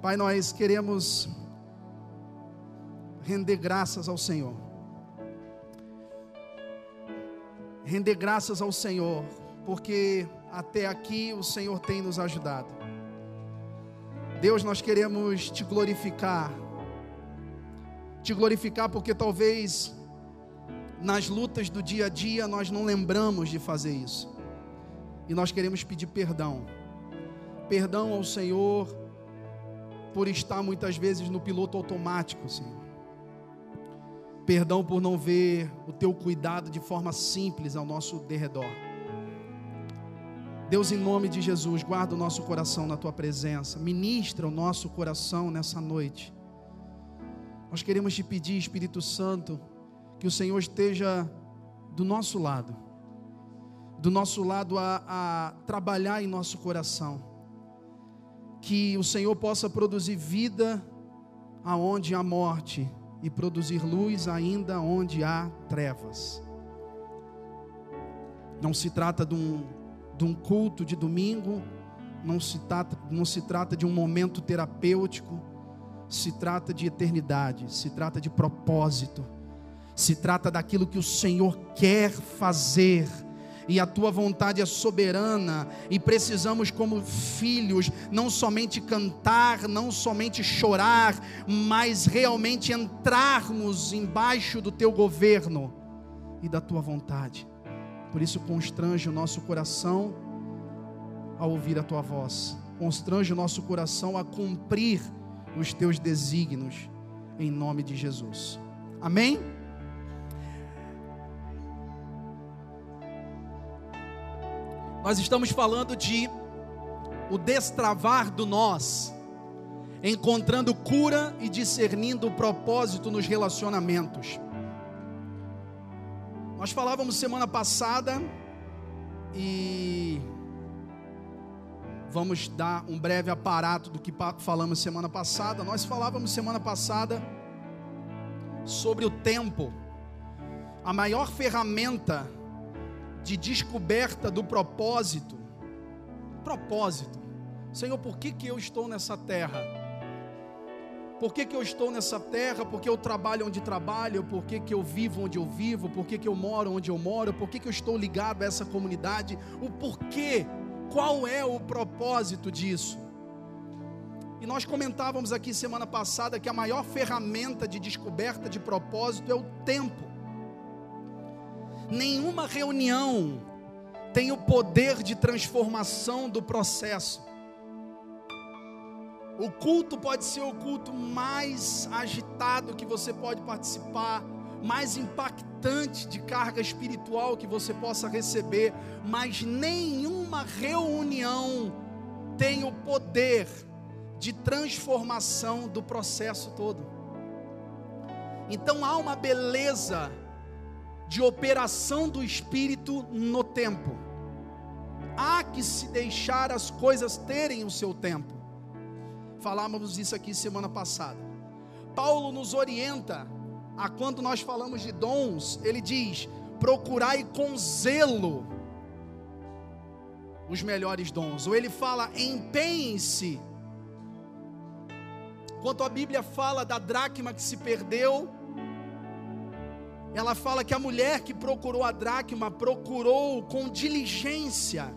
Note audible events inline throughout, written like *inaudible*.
Pai, nós queremos render graças ao Senhor. Render graças ao Senhor, porque até aqui o Senhor tem nos ajudado. Deus, nós queremos te glorificar. Te glorificar porque talvez nas lutas do dia a dia nós não lembramos de fazer isso. E nós queremos pedir perdão. Perdão ao Senhor por estar muitas vezes no piloto automático, Senhor. Perdão por não ver o teu cuidado de forma simples ao nosso derredor. Deus, em nome de Jesus, guarda o nosso coração na tua presença, ministra o nosso coração nessa noite. Nós queremos te pedir, Espírito Santo, que o Senhor esteja do nosso lado, do nosso lado a, a trabalhar em nosso coração, que o Senhor possa produzir vida aonde há morte e produzir luz ainda onde há trevas. Não se trata de um de um culto de domingo, não se, trata, não se trata de um momento terapêutico, se trata de eternidade, se trata de propósito, se trata daquilo que o Senhor quer fazer e a tua vontade é soberana, e precisamos, como filhos, não somente cantar, não somente chorar, mas realmente entrarmos embaixo do teu governo e da tua vontade. Por isso, constrange o nosso coração a ouvir a tua voz, constrange o nosso coração a cumprir os teus desígnios, em nome de Jesus. Amém? Nós estamos falando de o destravar do nós, encontrando cura e discernindo o propósito nos relacionamentos. Nós falávamos semana passada e vamos dar um breve aparato do que falamos semana passada. Nós falávamos semana passada sobre o tempo, a maior ferramenta de descoberta do propósito. Propósito. Senhor, por que, que eu estou nessa terra? Por que, que eu estou nessa terra? Por que eu trabalho onde trabalho? Por que, que eu vivo onde eu vivo? Por que, que eu moro onde eu moro? Por que, que eu estou ligado a essa comunidade? O porquê? Qual é o propósito disso? E nós comentávamos aqui semana passada que a maior ferramenta de descoberta de propósito é o tempo. Nenhuma reunião tem o poder de transformação do processo. O culto pode ser o culto mais agitado que você pode participar, mais impactante de carga espiritual que você possa receber, mas nenhuma reunião tem o poder de transformação do processo todo. Então há uma beleza de operação do espírito no tempo. Há que se deixar as coisas terem o seu tempo. Falávamos isso aqui semana passada. Paulo nos orienta a quando nós falamos de dons, ele diz: procurai com zelo os melhores dons. Ou ele fala: empenhem-se. Quanto a Bíblia fala da dracma que se perdeu, ela fala que a mulher que procurou a dracma procurou com diligência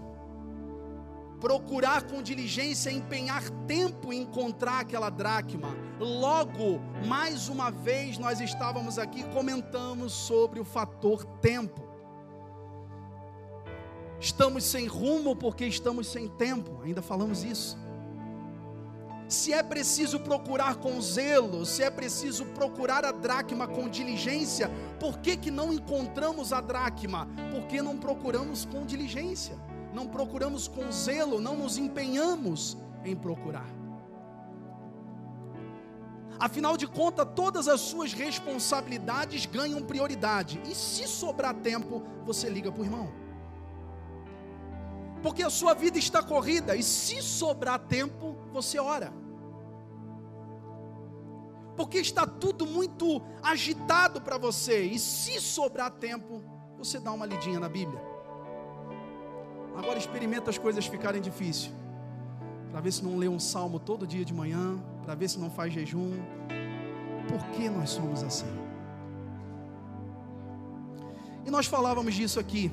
procurar com diligência, empenhar tempo em encontrar aquela dracma. Logo, mais uma vez, nós estávamos aqui comentamos sobre o fator tempo. Estamos sem rumo porque estamos sem tempo, ainda falamos isso. Se é preciso procurar com zelo, se é preciso procurar a dracma com diligência, por que, que não encontramos a dracma? Porque não procuramos com diligência não procuramos com zelo, não nos empenhamos em procurar. Afinal de contas, todas as suas responsabilidades ganham prioridade. E se sobrar tempo, você liga para o irmão. Porque a sua vida está corrida. E se sobrar tempo, você ora. Porque está tudo muito agitado para você. E se sobrar tempo, você dá uma lidinha na Bíblia. Agora experimenta as coisas ficarem difíceis. Para ver se não lê um salmo todo dia de manhã, para ver se não faz jejum. Por que nós somos assim? E nós falávamos disso aqui.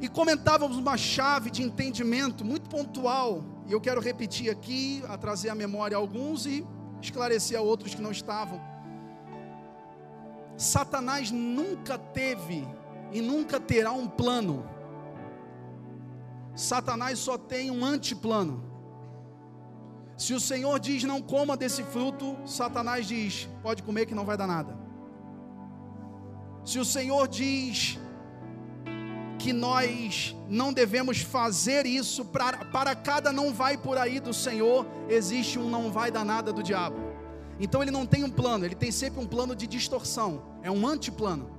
E comentávamos uma chave de entendimento muito pontual. E eu quero repetir aqui, a trazer à memória alguns e esclarecer a outros que não estavam. Satanás nunca teve e nunca terá um plano. Satanás só tem um antiplano. Se o Senhor diz não coma desse fruto, Satanás diz pode comer que não vai dar nada. Se o Senhor diz que nós não devemos fazer isso, para, para cada não vai por aí do Senhor, existe um não vai dar nada do diabo. Então ele não tem um plano, ele tem sempre um plano de distorção, é um antiplano.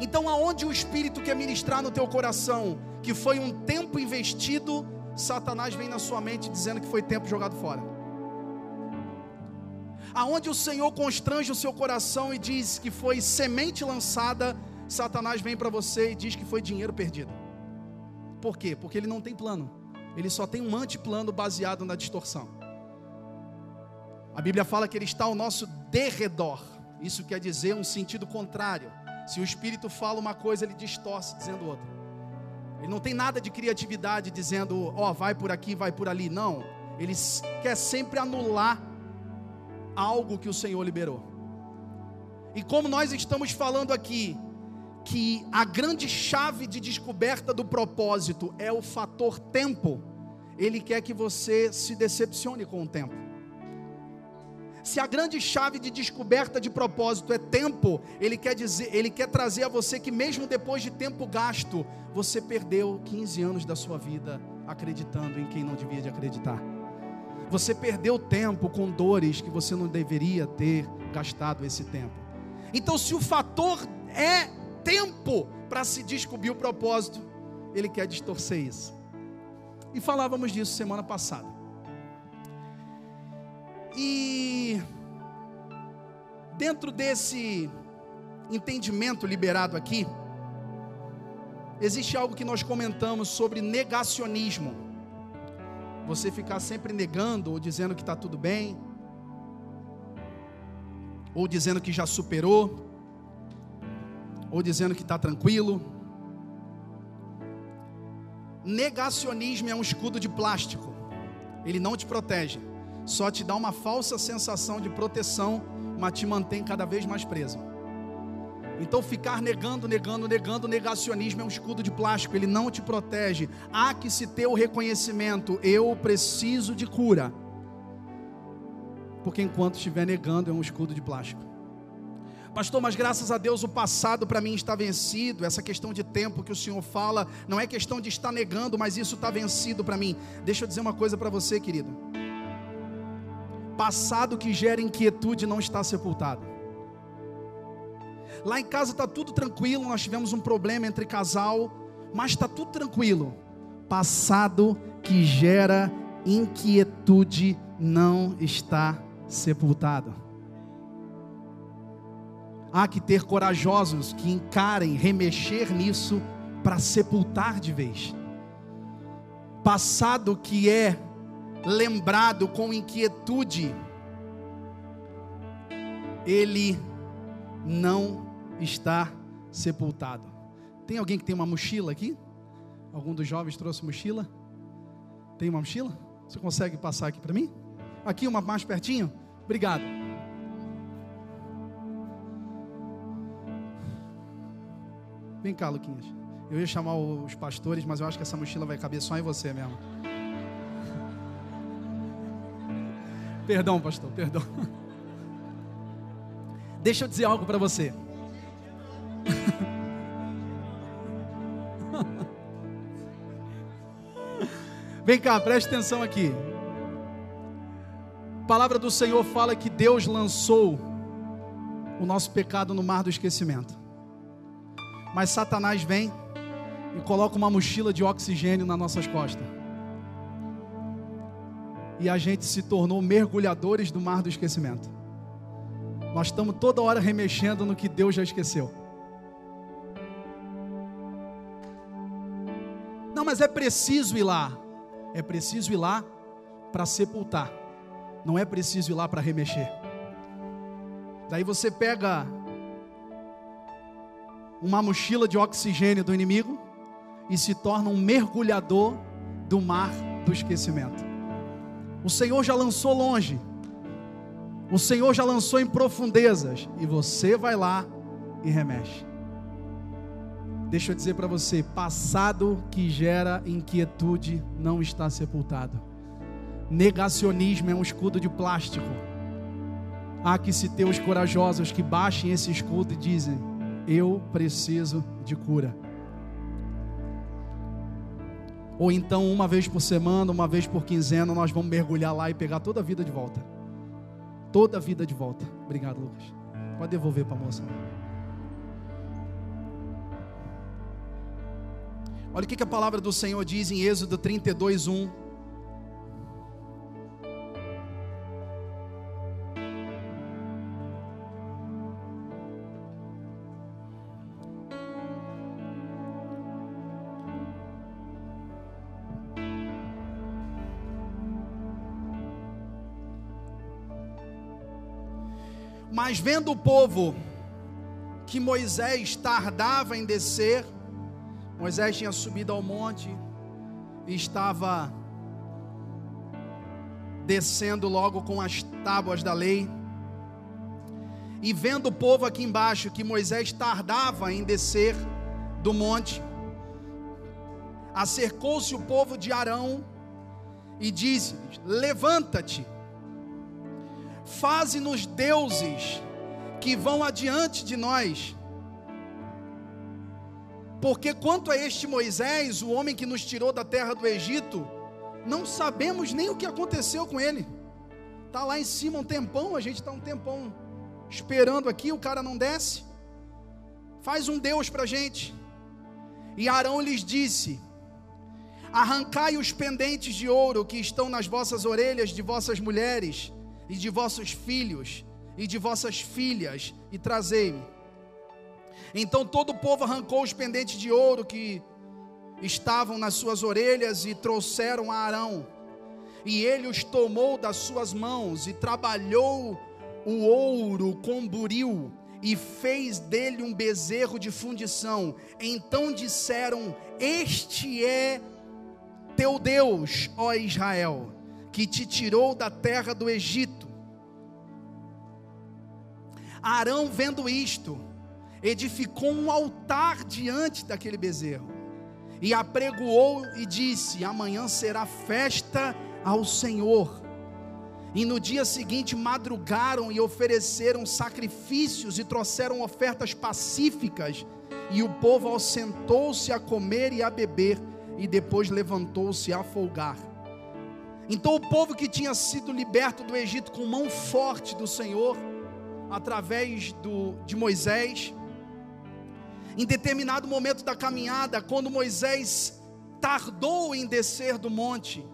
Então, aonde o Espírito quer ministrar no teu coração, que foi um tempo investido, Satanás vem na sua mente dizendo que foi tempo jogado fora aonde o Senhor constrange o seu coração e diz que foi semente lançada, Satanás vem para você e diz que foi dinheiro perdido. Por quê? Porque ele não tem plano. Ele só tem um antiplano baseado na distorção. A Bíblia fala que ele está ao nosso derredor. Isso quer dizer um sentido contrário. Se o Espírito fala uma coisa, ele distorce dizendo outra. Ele não tem nada de criatividade dizendo, ó, oh, vai por aqui, vai por ali. Não. Ele quer sempre anular algo que o Senhor liberou. E como nós estamos falando aqui, que a grande chave de descoberta do propósito é o fator tempo, ele quer que você se decepcione com o tempo. Se a grande chave de descoberta de propósito é tempo, ele quer dizer, ele quer trazer a você que mesmo depois de tempo gasto, você perdeu 15 anos da sua vida acreditando em quem não devia de acreditar. Você perdeu tempo com dores que você não deveria ter gastado esse tempo. Então, se o fator é tempo para se descobrir o propósito, ele quer distorcer isso. E falávamos disso semana passada. E dentro desse entendimento liberado aqui, existe algo que nós comentamos sobre negacionismo você ficar sempre negando ou dizendo que está tudo bem, ou dizendo que já superou, ou dizendo que está tranquilo. Negacionismo é um escudo de plástico, ele não te protege, só te dá uma falsa sensação de proteção, mas te mantém cada vez mais preso. Então, ficar negando, negando, negando, negacionismo é um escudo de plástico, ele não te protege. Há que se ter o reconhecimento: eu preciso de cura. Porque enquanto estiver negando, é um escudo de plástico. Pastor, mas graças a Deus o passado para mim está vencido. Essa questão de tempo que o Senhor fala, não é questão de estar negando, mas isso está vencido para mim. Deixa eu dizer uma coisa para você, querido. Passado que gera inquietude não está sepultado. Lá em casa está tudo tranquilo, nós tivemos um problema entre casal, mas está tudo tranquilo. Passado que gera inquietude não está sepultado. Há que ter corajosos que encarem remexer nisso para sepultar de vez. Passado que é lembrado com inquietude, ele não está sepultado. Tem alguém que tem uma mochila aqui? Algum dos jovens trouxe mochila? Tem uma mochila? Você consegue passar aqui para mim? Aqui uma mais pertinho? Obrigado. Vem cá, Luquinhas. Eu ia chamar os pastores, mas eu acho que essa mochila vai caber só em você mesmo. *laughs* Perdão, pastor, perdão. *laughs* Deixa eu dizer algo para você. *laughs* Vem cá, preste atenção aqui. A palavra do Senhor fala que Deus lançou o nosso pecado no mar do esquecimento. Mas Satanás vem e coloca uma mochila de oxigênio nas nossas costas. E a gente se tornou mergulhadores do mar do esquecimento. Nós estamos toda hora remexendo no que Deus já esqueceu. Não, mas é preciso ir lá. É preciso ir lá para sepultar. Não é preciso ir lá para remexer. Daí você pega uma mochila de oxigênio do inimigo e se torna um mergulhador do mar do esquecimento. O Senhor já lançou longe, o Senhor já lançou em profundezas, e você vai lá e remexe. Deixa eu dizer para você: passado que gera inquietude não está sepultado. Negacionismo é um escudo de plástico. Há que se ter os corajosos que baixem esse escudo e dizem: Eu preciso de cura. Ou então, uma vez por semana, uma vez por quinzena, nós vamos mergulhar lá e pegar toda a vida de volta. Toda a vida de volta. Obrigado, Lucas. Pode devolver para a moça. Olha o que, a palavra do Senhor diz em Êxodo 32, 1. Mas vendo o povo que Moisés tardava em descer, Moisés tinha subido ao monte e estava descendo logo com as tábuas da lei. E vendo o povo aqui embaixo que Moisés tardava em descer do monte, acercou-se o povo de Arão e disse: Levanta-te Faze-nos deuses que vão adiante de nós. Porque quanto a este Moisés, o homem que nos tirou da terra do Egito, não sabemos nem o que aconteceu com ele. Está lá em cima um tempão, a gente está um tempão esperando aqui, o cara não desce. Faz um Deus para a gente. E Arão lhes disse: Arrancai os pendentes de ouro que estão nas vossas orelhas de vossas mulheres e de vossos filhos e de vossas filhas, e trazei-me. Então todo o povo arrancou os pendentes de ouro que estavam nas suas orelhas e trouxeram a Arão. E ele os tomou das suas mãos e trabalhou o ouro com buril e fez dele um bezerro de fundição. Então disseram: Este é teu Deus, ó Israel, que te tirou da terra do Egito Arão, vendo isto, edificou um altar diante daquele bezerro e apregoou e disse: Amanhã será festa ao Senhor. E no dia seguinte madrugaram e ofereceram sacrifícios e trouxeram ofertas pacíficas. E o povo assentou-se a comer e a beber, e depois levantou-se a folgar. Então o povo que tinha sido liberto do Egito com mão forte do Senhor, através do, de Moisés. Em determinado momento da caminhada, quando Moisés tardou em descer do monte,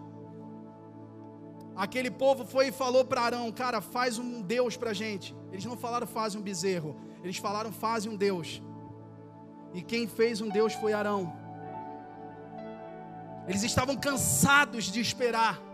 aquele povo foi e falou para Arão: Cara, faz um Deus para a gente. Eles não falaram, faz um bezerro, eles falaram, faz um Deus. E quem fez um Deus foi Arão. Eles estavam cansados de esperar.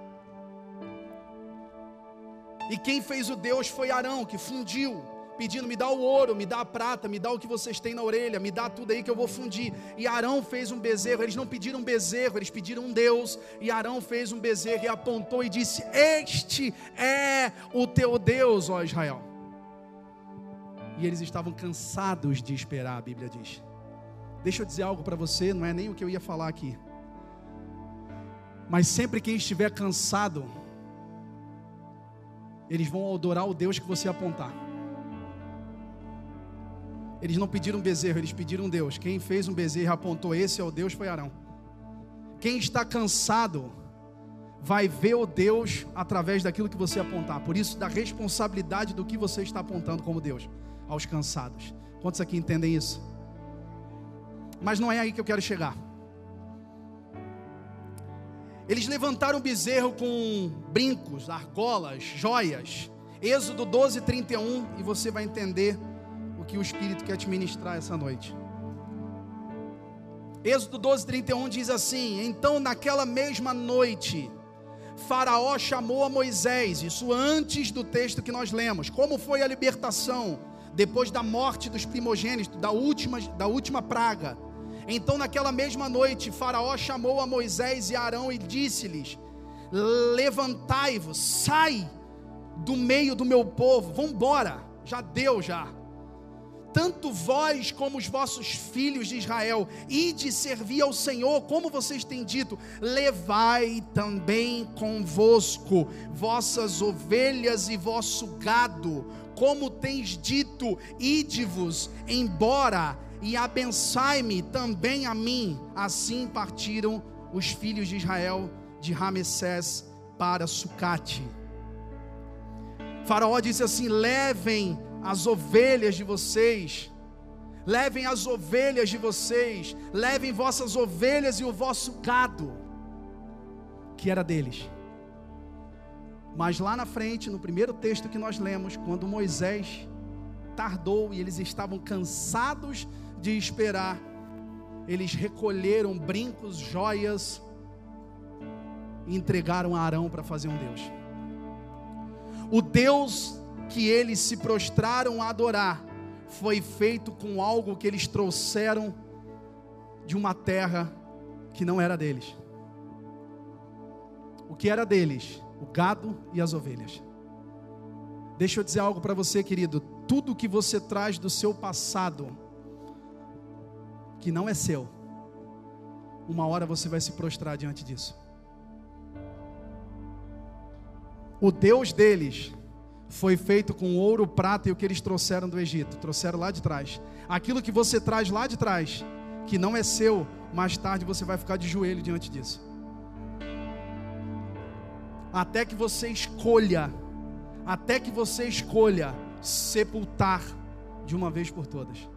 E quem fez o Deus foi Arão, que fundiu, pedindo: me dá o ouro, me dá a prata, me dá o que vocês têm na orelha, me dá tudo aí que eu vou fundir. E Arão fez um bezerro, eles não pediram um bezerro, eles pediram um Deus. E Arão fez um bezerro e apontou e disse: Este é o teu Deus, ó Israel. E eles estavam cansados de esperar, a Bíblia diz. Deixa eu dizer algo para você, não é nem o que eu ia falar aqui. Mas sempre quem estiver cansado, eles vão adorar o Deus que você apontar. Eles não pediram um bezerro, eles pediram um Deus. Quem fez um bezerro e apontou esse é o Deus foi Arão. Quem está cansado vai ver o Deus através daquilo que você apontar. Por isso, da responsabilidade do que você está apontando como Deus aos cansados. Quantos aqui entendem isso? Mas não é aí que eu quero chegar. Eles levantaram o bezerro com brincos, argolas, joias. Êxodo 12, 31, e você vai entender o que o Espírito quer te ministrar essa noite. Êxodo 12, 31 diz assim: Então naquela mesma noite Faraó chamou a Moisés, isso antes do texto que nós lemos. Como foi a libertação depois da morte dos primogênitos, da última, da última praga? Então, naquela mesma noite, Faraó chamou a Moisés e Arão e disse-lhes: Levantai-vos, sai do meio do meu povo, vamos embora, já deu já. Tanto vós como os vossos filhos de Israel, ide servir ao Senhor, como vocês têm dito, levai também convosco vossas ovelhas e vosso gado, como tens dito, ide-vos embora e abençai-me também a mim. Assim partiram os filhos de Israel de Ramessés para Sucate. Faraó disse assim: levem as ovelhas de vocês, levem as ovelhas de vocês, levem vossas ovelhas e o vosso gado, que era deles. Mas lá na frente, no primeiro texto que nós lemos, quando Moisés tardou e eles estavam cansados de esperar, eles recolheram brincos, joias e entregaram a Arão para fazer um Deus. O Deus que eles se prostraram a adorar foi feito com algo que eles trouxeram de uma terra que não era deles. O que era deles? O gado e as ovelhas. Deixa eu dizer algo para você, querido. Tudo que você traz do seu passado, que não é seu, uma hora você vai se prostrar diante disso. O Deus deles foi feito com ouro, prata e o que eles trouxeram do Egito, trouxeram lá de trás. Aquilo que você traz lá de trás, que não é seu, mais tarde você vai ficar de joelho diante disso. Até que você escolha, até que você escolha sepultar de uma vez por todas.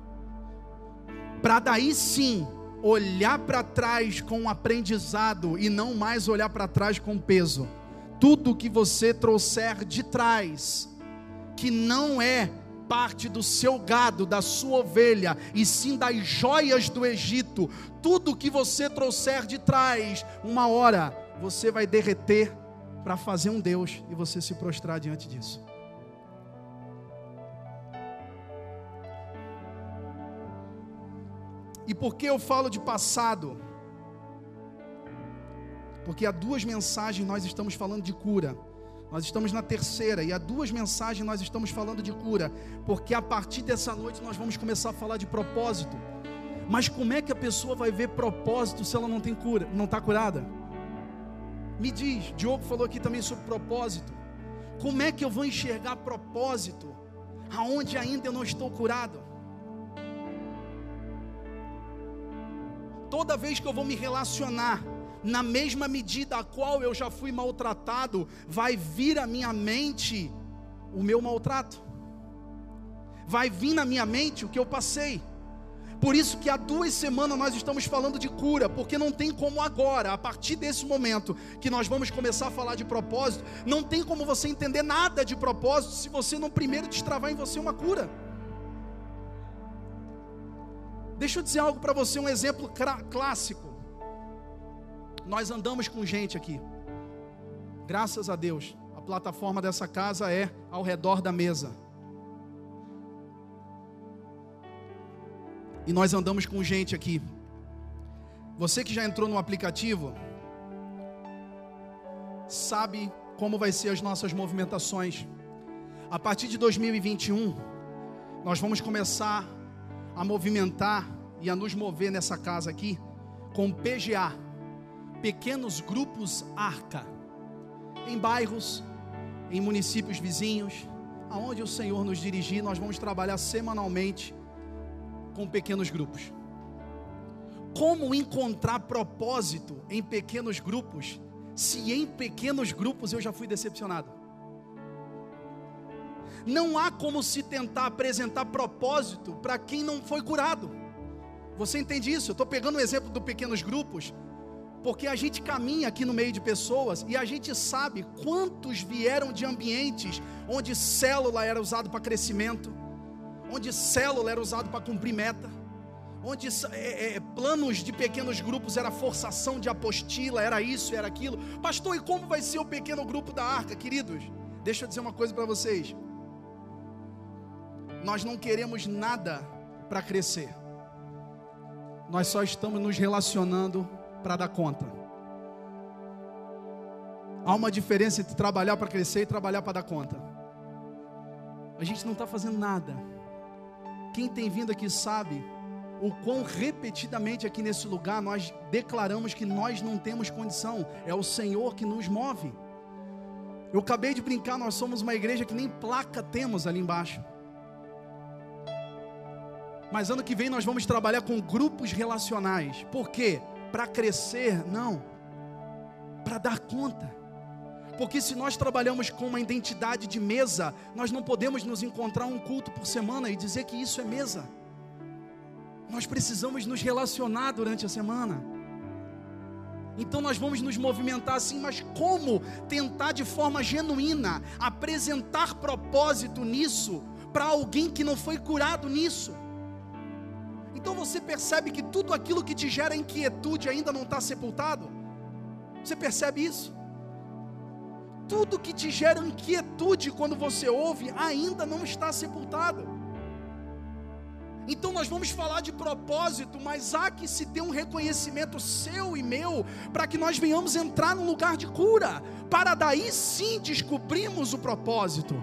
Para daí sim olhar para trás com um aprendizado e não mais olhar para trás com peso tudo que você trouxer de trás, que não é parte do seu gado, da sua ovelha, e sim das joias do Egito, tudo que você trouxer de trás, uma hora você vai derreter para fazer um Deus e você se prostrar diante disso. E por que eu falo de passado? porque há duas mensagens nós estamos falando de cura. Nós estamos na terceira e há duas mensagens nós estamos falando de cura, porque a partir dessa noite nós vamos começar a falar de propósito. Mas como é que a pessoa vai ver propósito se ela não tem cura, não está curada? Me diz, Diogo falou aqui também sobre propósito. Como é que eu vou enxergar propósito aonde ainda eu não estou curado? Toda vez que eu vou me relacionar na mesma medida a qual eu já fui maltratado, vai vir à minha mente o meu maltrato. Vai vir na minha mente o que eu passei. Por isso que há duas semanas nós estamos falando de cura, porque não tem como agora, a partir desse momento que nós vamos começar a falar de propósito, não tem como você entender nada de propósito se você não primeiro destravar em você uma cura. Deixa eu dizer algo para você, um exemplo clássico. Nós andamos com gente aqui. Graças a Deus, a plataforma dessa casa é ao redor da mesa. E nós andamos com gente aqui. Você que já entrou no aplicativo, sabe como vai ser as nossas movimentações. A partir de 2021, nós vamos começar a movimentar e a nos mover nessa casa aqui com PGA pequenos grupos arca, em bairros, em municípios vizinhos, aonde o Senhor nos dirigir, nós vamos trabalhar semanalmente com pequenos grupos. Como encontrar propósito em pequenos grupos, se em pequenos grupos eu já fui decepcionado? Não há como se tentar apresentar propósito para quem não foi curado. Você entende isso? Eu estou pegando o exemplo dos pequenos grupos, porque a gente caminha aqui no meio de pessoas e a gente sabe quantos vieram de ambientes onde célula era usado para crescimento, onde célula era usado para cumprir meta, onde é, é, planos de pequenos grupos era forçação de apostila, era isso, era aquilo. Pastor, e como vai ser o pequeno grupo da arca, queridos? Deixa eu dizer uma coisa para vocês. Nós não queremos nada para crescer. Nós só estamos nos relacionando para dar conta. Há uma diferença entre trabalhar para crescer e trabalhar para dar conta. A gente não está fazendo nada. Quem tem vindo aqui sabe o quão repetidamente aqui nesse lugar nós declaramos que nós não temos condição, é o Senhor que nos move. Eu acabei de brincar, nós somos uma igreja que nem placa temos ali embaixo. Mas ano que vem nós vamos trabalhar com grupos relacionais. Por quê? Para crescer? Não. Para dar conta. Porque se nós trabalhamos com uma identidade de mesa, nós não podemos nos encontrar um culto por semana e dizer que isso é mesa. Nós precisamos nos relacionar durante a semana. Então nós vamos nos movimentar assim, mas como tentar de forma genuína apresentar propósito nisso para alguém que não foi curado nisso? Então você percebe que tudo aquilo que te gera inquietude ainda não está sepultado? Você percebe isso? Tudo que te gera inquietude quando você ouve ainda não está sepultado. Então nós vamos falar de propósito, mas há que se ter um reconhecimento seu e meu, para que nós venhamos entrar num lugar de cura, para daí sim descobrirmos o propósito.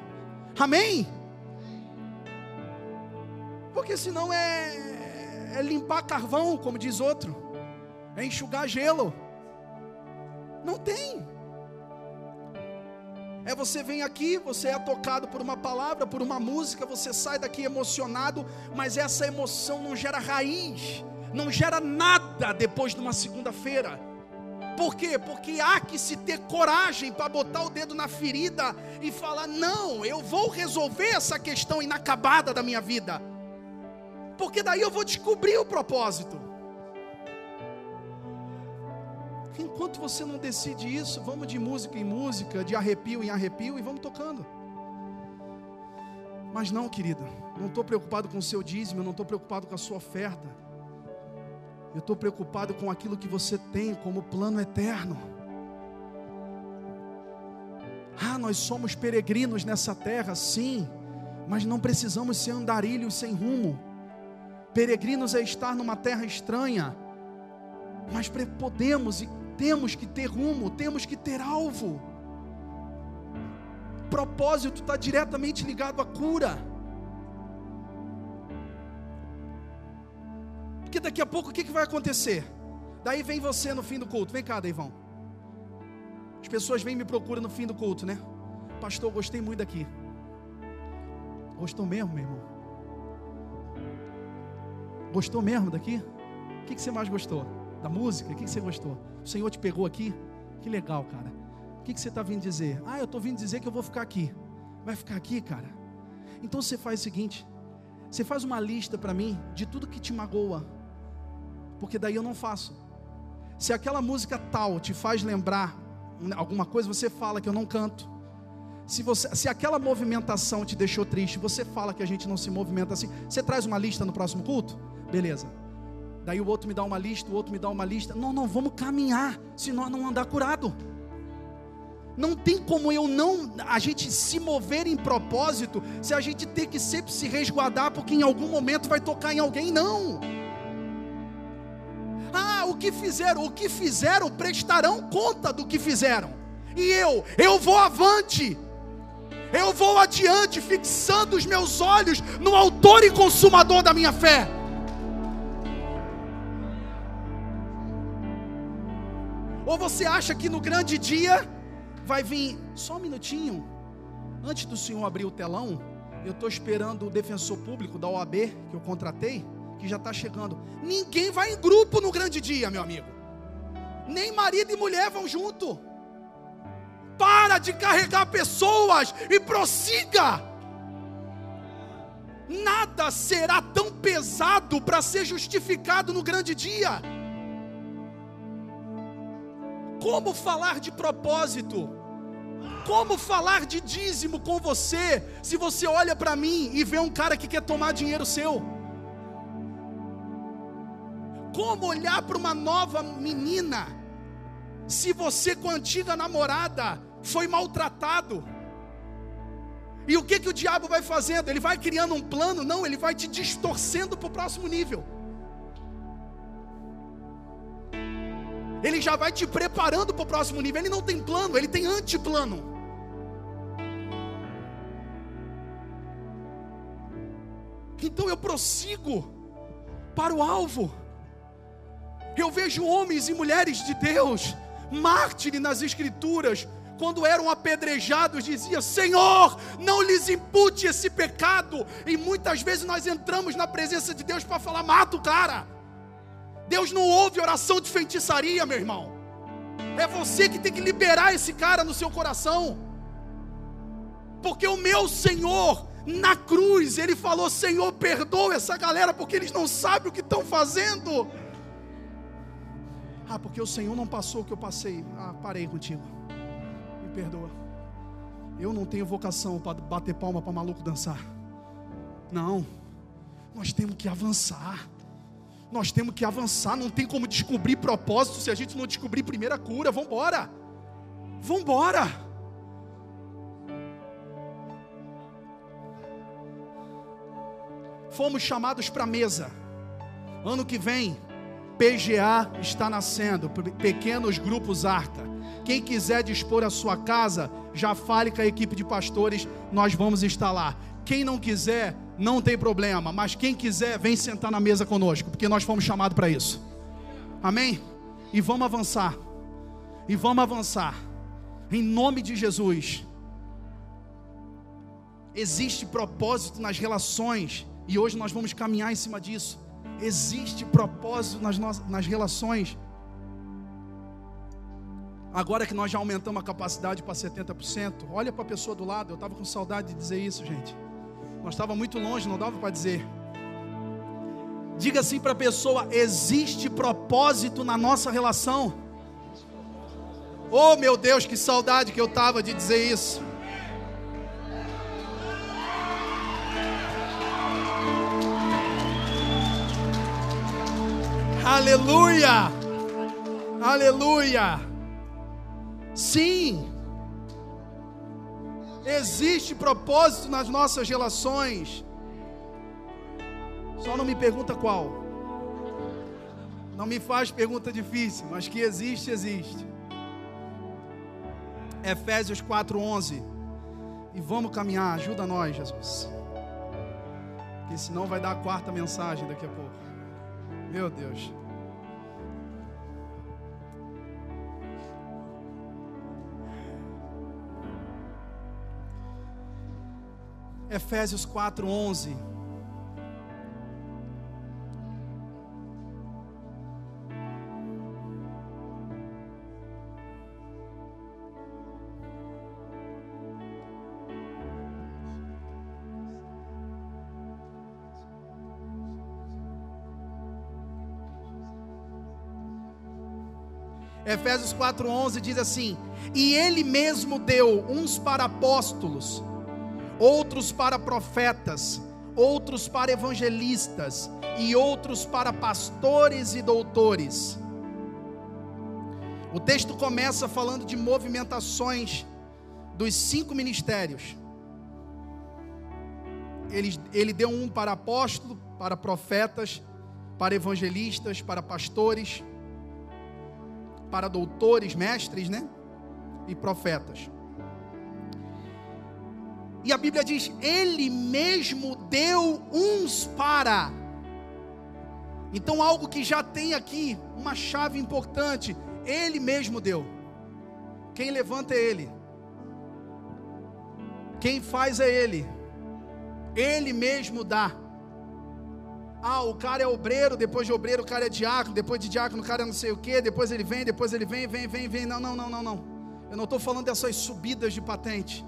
Amém? Porque senão é, é limpar carvão, como diz outro, é enxugar gelo. Não tem. É você vem aqui, você é tocado por uma palavra, por uma música, você sai daqui emocionado, mas essa emoção não gera raiz, não gera nada depois de uma segunda-feira. Por quê? Porque há que se ter coragem para botar o dedo na ferida e falar: não, eu vou resolver essa questão inacabada da minha vida, porque daí eu vou descobrir o propósito. Enquanto você não decide isso, vamos de música em música, de arrepio em arrepio e vamos tocando. Mas não, querida, não estou preocupado com o seu dízimo, eu não estou preocupado com a sua oferta. Eu estou preocupado com aquilo que você tem como plano eterno. Ah, nós somos peregrinos nessa terra, sim, mas não precisamos ser andarilhos sem rumo. Peregrinos é estar numa terra estranha, mas podemos e temos que ter rumo, temos que ter alvo. Propósito está diretamente ligado à cura. Porque daqui a pouco o que, que vai acontecer? Daí vem você no fim do culto. Vem cá, Deivão. As pessoas vêm e me procuram no fim do culto, né? Pastor, gostei muito daqui. Gostou mesmo, meu irmão? Gostou mesmo daqui? O que, que você mais gostou? Da música? O que, que você gostou? O Senhor te pegou aqui? Que legal, cara. O que, que você está vindo dizer? Ah, eu estou vindo dizer que eu vou ficar aqui. Vai ficar aqui, cara? Então você faz o seguinte: você faz uma lista para mim de tudo que te magoa, porque daí eu não faço. Se aquela música tal te faz lembrar alguma coisa, você fala que eu não canto. Se, você, se aquela movimentação te deixou triste, você fala que a gente não se movimenta assim. Você traz uma lista no próximo culto? Beleza. Daí o outro me dá uma lista, o outro me dá uma lista. Não, não, vamos caminhar, senão não andar curado. Não tem como eu não a gente se mover em propósito se a gente ter que sempre se resguardar porque em algum momento vai tocar em alguém, não. Ah, o que fizeram? O que fizeram prestarão conta do que fizeram. E eu, eu vou avante. Eu vou adiante, fixando os meus olhos no autor e consumador da minha fé. Ou você acha que no grande dia vai vir só um minutinho antes do senhor abrir o telão? Eu estou esperando o defensor público da OAB que eu contratei, que já está chegando. Ninguém vai em grupo no grande dia, meu amigo. Nem marido e mulher vão junto. Para de carregar pessoas e prossiga. Nada será tão pesado para ser justificado no grande dia. Como falar de propósito? Como falar de dízimo com você, se você olha para mim e vê um cara que quer tomar dinheiro seu? Como olhar para uma nova menina se você com a antiga namorada foi maltratado? E o que, que o diabo vai fazendo? Ele vai criando um plano? Não, ele vai te distorcendo para o próximo nível. Ele já vai te preparando para o próximo nível. Ele não tem plano, ele tem antiplano. Então eu prossigo para o alvo. Eu vejo homens e mulheres de Deus, mártires nas Escrituras, quando eram apedrejados, dizia: Senhor, não lhes impute esse pecado. E muitas vezes nós entramos na presença de Deus para falar: mata o cara. Deus não ouve oração de feitiçaria, meu irmão. É você que tem que liberar esse cara no seu coração. Porque o meu Senhor, na cruz, ele falou: Senhor, perdoa essa galera, porque eles não sabem o que estão fazendo. Ah, porque o Senhor não passou o que eu passei. Ah, parei contigo perdoa. Eu não tenho vocação para bater palma para maluco dançar. Não. Nós temos que avançar. Nós temos que avançar. Não tem como descobrir propósito se a gente não descobrir primeira cura. Vamos embora. Vamos embora. Fomos chamados para a mesa. Ano que vem, PGA está nascendo, pequenos grupos arca. Quem quiser dispor a sua casa, já fale com a equipe de pastores, nós vamos lá. Quem não quiser, não tem problema, mas quem quiser, vem sentar na mesa conosco, porque nós fomos chamados para isso. Amém? E vamos avançar. E vamos avançar. Em nome de Jesus. Existe propósito nas relações, e hoje nós vamos caminhar em cima disso. Existe propósito nas, nas relações. Agora que nós já aumentamos a capacidade para 70%, olha para a pessoa do lado. Eu estava com saudade de dizer isso, gente. Nós estava muito longe, não dava para dizer. Diga assim para a pessoa: existe propósito na nossa relação. Oh meu Deus, que saudade que eu estava de dizer isso. Aleluia! Aleluia! Sim, existe propósito nas nossas relações. Só não me pergunta qual. Não me faz pergunta difícil, mas que existe, existe. Efésios 4:11. E vamos caminhar, ajuda nós, Jesus. Porque senão vai dar a quarta mensagem daqui a pouco. Meu Deus. Efésios 4:11. Efésios 4:11 diz assim: "E ele mesmo deu uns para apóstolos, outros para profetas, outros para evangelistas e outros para pastores e doutores. O texto começa falando de movimentações dos cinco ministérios. Ele, ele deu um para apóstolo, para profetas, para evangelistas, para pastores, para doutores, mestres, né? E profetas. E a Bíblia diz: Ele mesmo deu uns para. Então, algo que já tem aqui, uma chave importante: Ele mesmo deu. Quem levanta é Ele. Quem faz é Ele. Ele mesmo dá. Ah, o cara é obreiro, depois de obreiro o cara é diácono, depois de diácono o cara é não sei o que, depois ele vem, depois ele vem, vem, vem, vem. Não, não, não, não, não. Eu não estou falando dessas subidas de patente.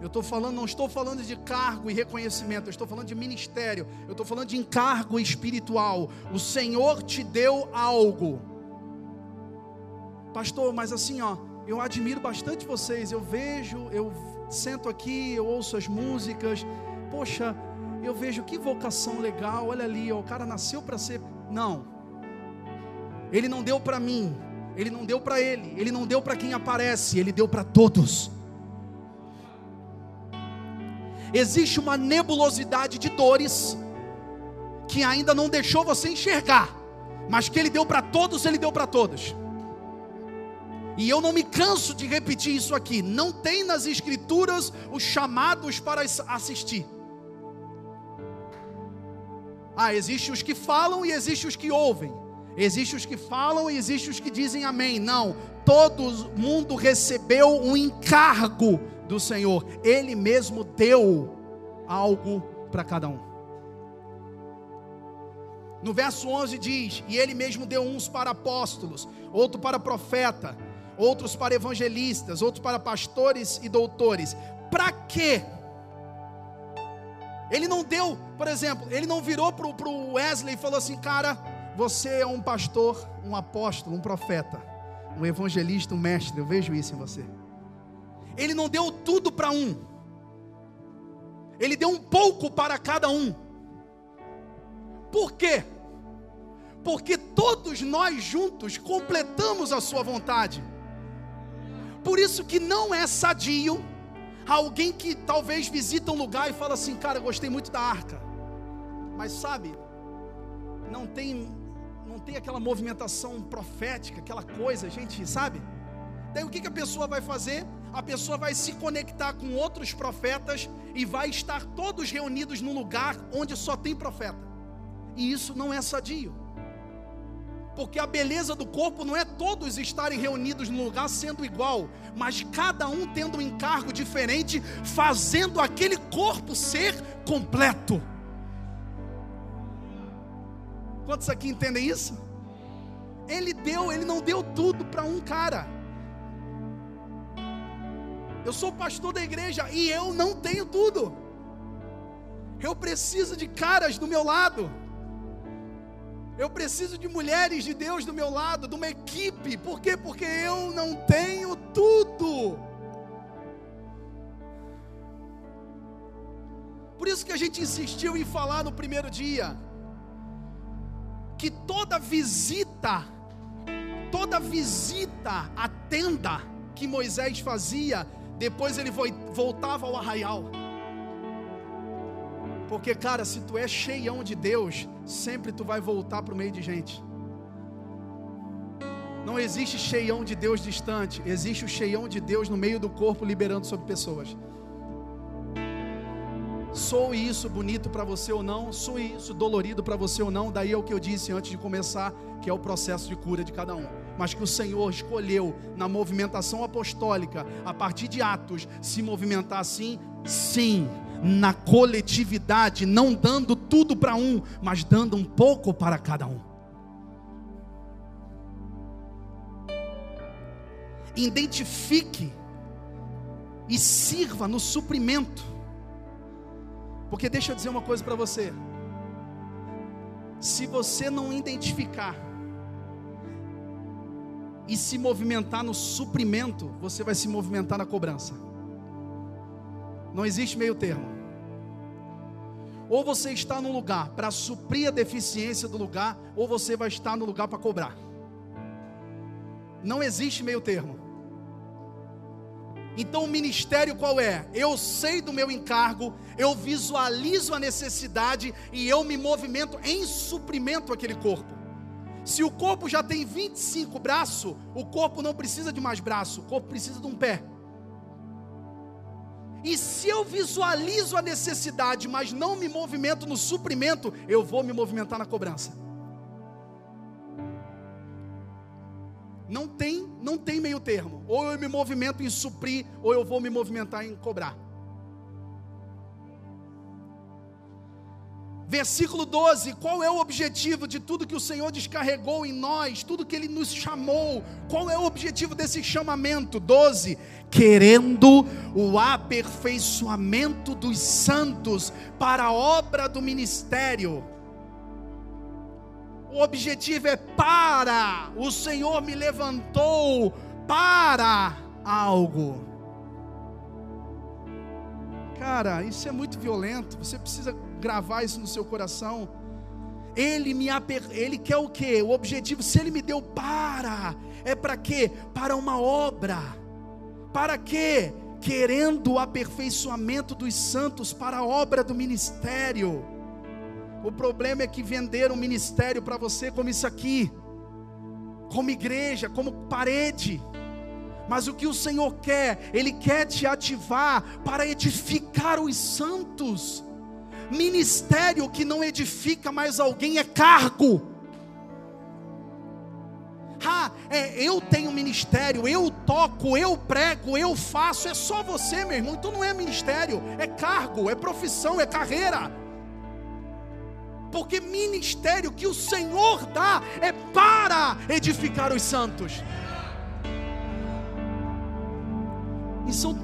Eu estou falando, não estou falando de cargo e reconhecimento, eu estou falando de ministério, eu estou falando de encargo espiritual. O Senhor te deu algo. Pastor, mas assim, ó, eu admiro bastante vocês. Eu vejo, eu sento aqui, eu ouço as músicas. Poxa, eu vejo que vocação legal. Olha ali, ó, o cara nasceu para ser. Não. Ele não deu para mim, ele não deu para ele, ele não deu para quem aparece, ele deu para todos. Existe uma nebulosidade de dores que ainda não deixou você enxergar, mas que ele deu para todos, ele deu para todos. E eu não me canso de repetir isso aqui. Não tem nas escrituras os chamados para assistir. Ah, existe os que falam e existe os que ouvem. Existe os que falam e existe os que dizem amém. Não, todo mundo recebeu um encargo do Senhor. Ele mesmo deu algo para cada um. No verso 11 diz: E ele mesmo deu uns para apóstolos, outro para profeta, outros para evangelistas, outros para pastores e doutores. Para quê? Ele não deu, por exemplo, ele não virou para o Wesley e falou assim: Cara, você é um pastor, um apóstolo, um profeta, um evangelista, um mestre. Eu vejo isso em você. Ele não deu tudo para um, ele deu um pouco para cada um. Por quê? Porque todos nós juntos completamos a sua vontade. Por isso que não é sadio alguém que talvez visita um lugar e fala assim, cara, gostei muito da arca. Mas sabe, não tem não tem aquela movimentação profética, aquela coisa, gente, sabe? Daí o que, que a pessoa vai fazer? A pessoa vai se conectar com outros profetas e vai estar todos reunidos num lugar onde só tem profeta. E isso não é sadio. Porque a beleza do corpo não é todos estarem reunidos num lugar sendo igual, mas cada um tendo um encargo diferente, fazendo aquele corpo ser completo. Quantos aqui entendem isso? Ele deu, ele não deu tudo para um cara. Eu sou pastor da igreja e eu não tenho tudo. Eu preciso de caras do meu lado. Eu preciso de mulheres de Deus do meu lado, de uma equipe. Por quê? Porque eu não tenho tudo. Por isso que a gente insistiu em falar no primeiro dia que toda visita, toda visita à tenda que Moisés fazia, depois ele voltava ao arraial. Porque, cara, se tu é cheião de Deus, sempre tu vai voltar para o meio de gente. Não existe cheião de Deus distante, existe o cheião de Deus no meio do corpo liberando sobre pessoas. Sou isso bonito para você ou não, sou isso dolorido para você ou não, daí é o que eu disse antes de começar, que é o processo de cura de cada um. Mas que o Senhor escolheu na movimentação apostólica, a partir de Atos, se movimentar assim, sim, na coletividade, não dando tudo para um, mas dando um pouco para cada um. Identifique e sirva no suprimento porque deixa eu dizer uma coisa para você. Se você não identificar e se movimentar no suprimento, você vai se movimentar na cobrança. Não existe meio termo. Ou você está no lugar para suprir a deficiência do lugar, ou você vai estar no lugar para cobrar. Não existe meio termo. Então o ministério qual é? Eu sei do meu encargo, eu visualizo a necessidade e eu me movimento em suprimento aquele corpo. Se o corpo já tem 25 braços, o corpo não precisa de mais braço, o corpo precisa de um pé. E se eu visualizo a necessidade, mas não me movimento no suprimento, eu vou me movimentar na cobrança. Não tem, não tem meio termo. Ou eu me movimento em suprir, ou eu vou me movimentar em cobrar. Versículo 12: qual é o objetivo de tudo que o Senhor descarregou em nós, tudo que Ele nos chamou? Qual é o objetivo desse chamamento? 12: querendo o aperfeiçoamento dos santos para a obra do ministério o objetivo é para. O Senhor me levantou para algo. Cara, isso é muito violento. Você precisa gravar isso no seu coração. Ele me aper... ele quer o quê? O objetivo, se ele me deu para, é para quê? Para uma obra. Para quê? Querendo o aperfeiçoamento dos santos para a obra do ministério. O problema é que venderam o ministério para você como isso aqui, como igreja, como parede. Mas o que o Senhor quer? Ele quer te ativar para edificar os santos. Ministério que não edifica mais alguém é cargo. Ah, é, eu tenho ministério, eu toco, eu prego, eu faço, é só você, meu irmão. Então não é ministério, é cargo, é profissão, é carreira. Porque ministério que o Senhor dá é para edificar os santos.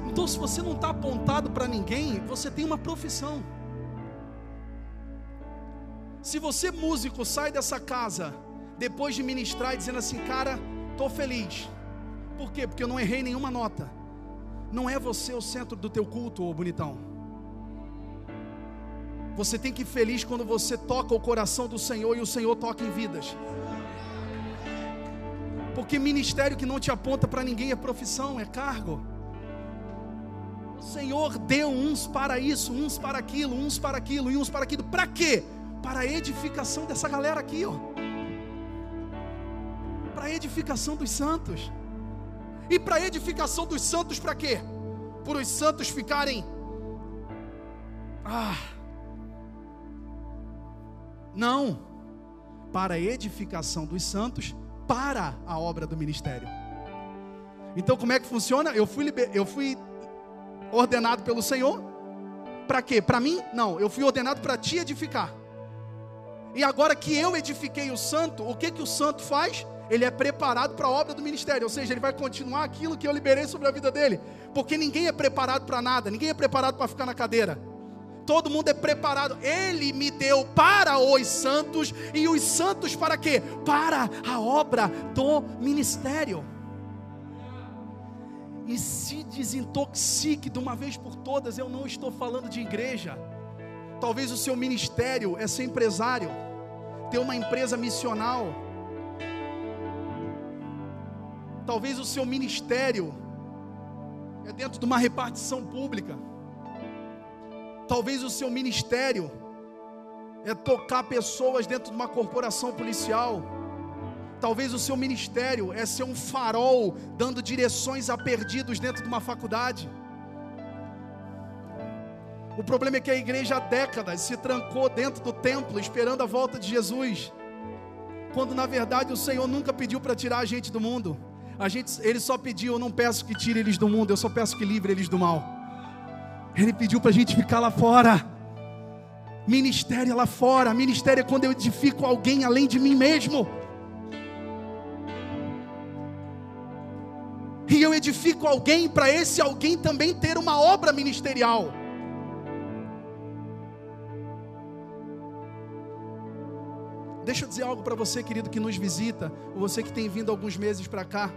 Então, se você não está apontado para ninguém, você tem uma profissão. Se você, músico, sai dessa casa depois de ministrar e dizendo assim, cara, estou feliz. Por quê? Porque eu não errei nenhuma nota. Não é você o centro do teu culto, ô bonitão. Você tem que ir feliz quando você toca o coração do Senhor e o Senhor toca em vidas. Porque ministério que não te aponta para ninguém é profissão, é cargo. O Senhor deu uns para isso, uns para aquilo, uns para aquilo e uns para aquilo. Para quê? Para a edificação dessa galera aqui, ó. Para a edificação dos santos. E para a edificação dos santos, para quê? Para os santos ficarem. Ah. Não. Para a edificação dos santos, para a obra do ministério. Então, como é que funciona? Eu fui, liber... eu fui ordenado pelo Senhor. Para quê? Para mim? Não, eu fui ordenado para te edificar. E agora que eu edifiquei o santo, o que que o santo faz? Ele é preparado para a obra do ministério, ou seja, ele vai continuar aquilo que eu liberei sobre a vida dele, porque ninguém é preparado para nada, ninguém é preparado para ficar na cadeira. Todo mundo é preparado. Ele me deu para os santos e os santos para quê? Para a obra do ministério e se desintoxique de uma vez por todas. Eu não estou falando de igreja. Talvez o seu ministério é ser empresário, ter uma empresa missional. Talvez o seu ministério é dentro de uma repartição pública. Talvez o seu ministério é tocar pessoas dentro de uma corporação policial. Talvez o seu ministério é ser um farol dando direções a perdidos dentro de uma faculdade. O problema é que a igreja há décadas se trancou dentro do templo esperando a volta de Jesus. Quando na verdade o Senhor nunca pediu para tirar a gente do mundo. A gente, ele só pediu, eu não peço que tire eles do mundo, eu só peço que livre eles do mal. Ele pediu para a gente ficar lá fora. Ministério é lá fora. Ministério é quando eu edifico alguém além de mim mesmo. e eu edifico alguém para esse alguém também ter uma obra ministerial. Deixa eu dizer algo para você, querido, que nos visita, ou você que tem vindo alguns meses para cá.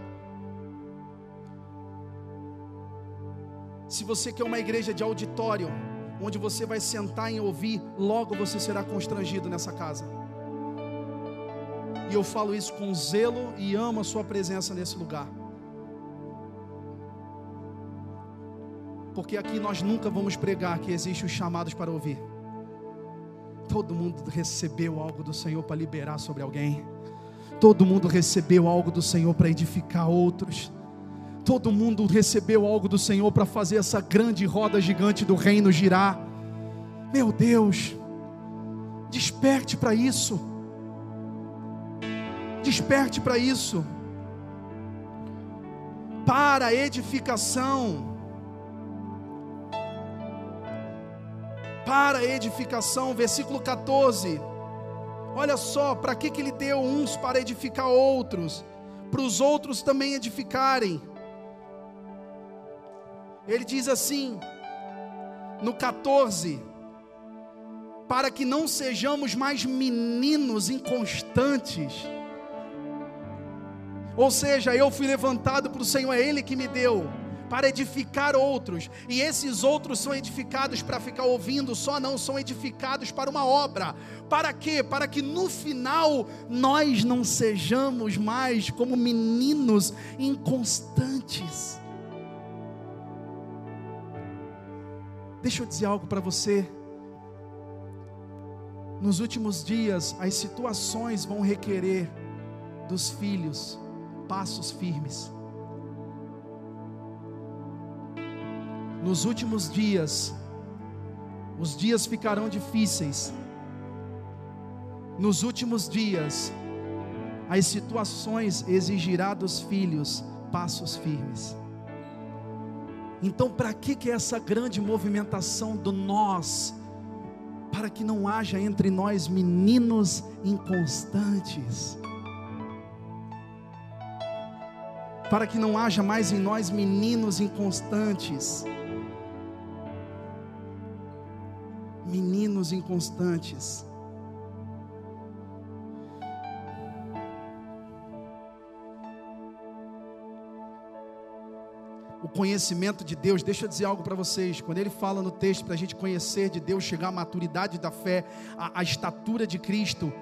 Se você quer uma igreja de auditório, onde você vai sentar e ouvir, logo você será constrangido nessa casa. E eu falo isso com zelo e amo a sua presença nesse lugar. porque aqui nós nunca vamos pregar que existem os chamados para ouvir. Todo mundo recebeu algo do Senhor para liberar sobre alguém. Todo mundo recebeu algo do Senhor para edificar outros. Todo mundo recebeu algo do Senhor para fazer essa grande roda gigante do reino girar. Meu Deus, desperte para isso. Desperte para isso. Para a edificação para edificação, versículo 14. Olha só, para que, que ele deu uns para edificar outros, para os outros também edificarem. Ele diz assim, no 14: para que não sejamos mais meninos inconstantes. Ou seja, eu fui levantado para o Senhor, é Ele que me deu para edificar outros, e esses outros são edificados para ficar ouvindo, só não são edificados para uma obra. Para quê? Para que no final nós não sejamos mais como meninos inconstantes. Deixa eu dizer algo para você. Nos últimos dias, as situações vão requerer dos filhos passos firmes. Nos últimos dias, os dias ficarão difíceis. Nos últimos dias, as situações exigirá dos filhos passos firmes. Então, para que que essa grande movimentação do nós? Para que não haja entre nós meninos inconstantes. Para que não haja mais em nós meninos inconstantes. Meninos inconstantes. o conhecimento de Deus, deixa eu dizer algo para vocês. Quando ele fala no texto para a gente conhecer de Deus, chegar à maturidade da fé, à, à estatura de Cristo,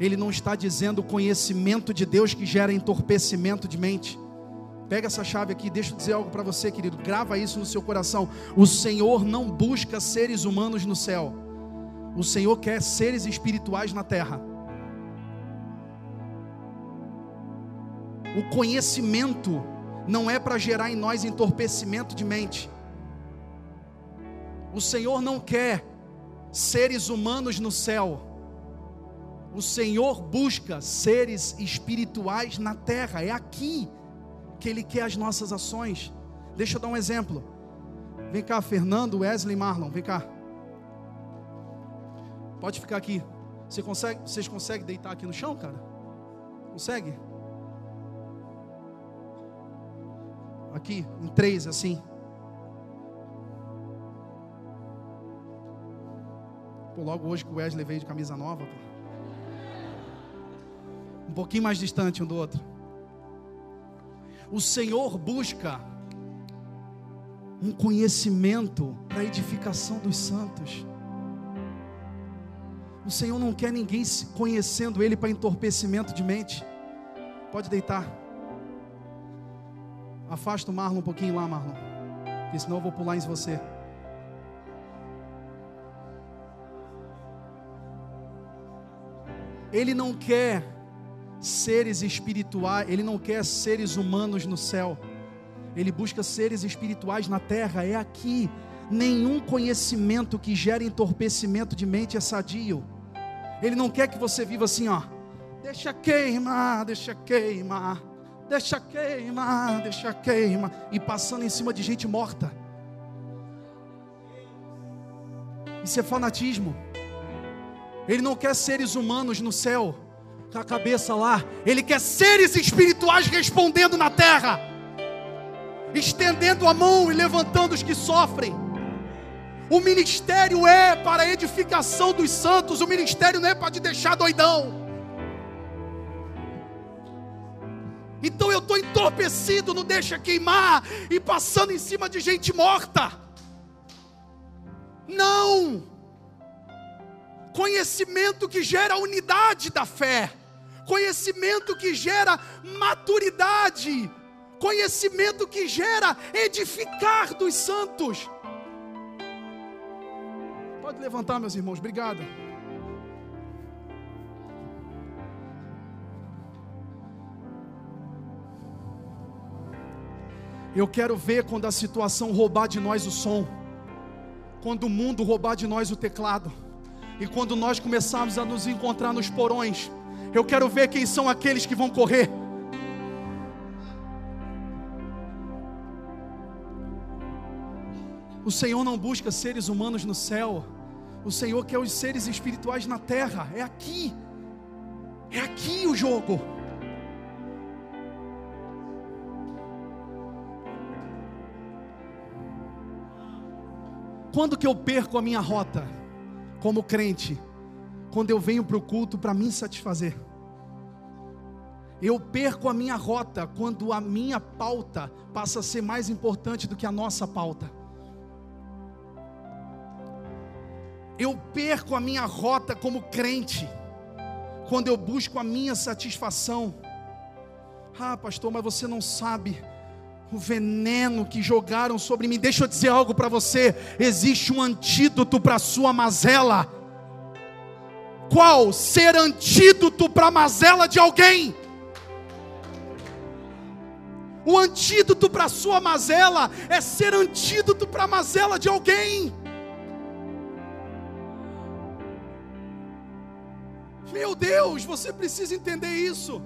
ele não está dizendo o conhecimento de Deus que gera entorpecimento de mente. Pega essa chave aqui, deixa eu dizer algo para você, querido. Grava isso no seu coração. O Senhor não busca seres humanos no céu. O Senhor quer seres espirituais na terra. O conhecimento não é para gerar em nós entorpecimento de mente. O Senhor não quer seres humanos no céu. O Senhor busca seres espirituais na terra. É aqui que Ele quer as nossas ações. Deixa eu dar um exemplo. Vem cá, Fernando, Wesley, Marlon, vem cá. Pode ficar aqui. Você consegue, vocês conseguem deitar aqui no chão, cara? Consegue? Aqui, em três, assim. Pô, logo hoje que o Wesley veio de camisa nova, pô. Um pouquinho mais distante um do outro. O Senhor busca um conhecimento para a edificação dos santos. O Senhor não quer ninguém conhecendo Ele para entorpecimento de mente. Pode deitar. Afasta o Marlon um pouquinho lá, Marlon. Porque senão eu vou pular em você. Ele não quer seres espirituais, ele não quer seres humanos no céu. Ele busca seres espirituais na terra, é aqui. Nenhum conhecimento que gere entorpecimento de mente é sadio. Ele não quer que você viva assim, ó. Deixa queimar, deixa queimar deixa queimar, deixa queimar, e passando em cima de gente morta. Isso é fanatismo. Ele não quer seres humanos no céu, com a cabeça lá. Ele quer seres espirituais respondendo na terra, estendendo a mão e levantando os que sofrem. O ministério é para a edificação dos santos, o ministério não é para te deixar doidão. Então eu estou entorpecido, não deixa queimar e passando em cima de gente morta. Não! Conhecimento que gera unidade da fé, conhecimento que gera maturidade, conhecimento que gera edificar dos santos. Pode levantar, meus irmãos, obrigado. Eu quero ver quando a situação roubar de nós o som, quando o mundo roubar de nós o teclado, e quando nós começarmos a nos encontrar nos porões. Eu quero ver quem são aqueles que vão correr. O Senhor não busca seres humanos no céu. O Senhor quer os seres espirituais na terra. É aqui. É aqui o jogo. Quando que eu perco a minha rota como crente? Quando eu venho para o culto para me satisfazer. Eu perco a minha rota quando a minha pauta passa a ser mais importante do que a nossa pauta. Eu perco a minha rota como crente quando eu busco a minha satisfação. Ah, pastor, mas você não sabe o veneno que jogaram sobre mim. Deixa eu dizer algo para você: existe um antídoto para a sua mazela. Qual? Ser antídoto para a mazela de alguém. O antídoto para a sua mazela é ser antídoto para a mazela de alguém. Meu Deus, você precisa entender isso.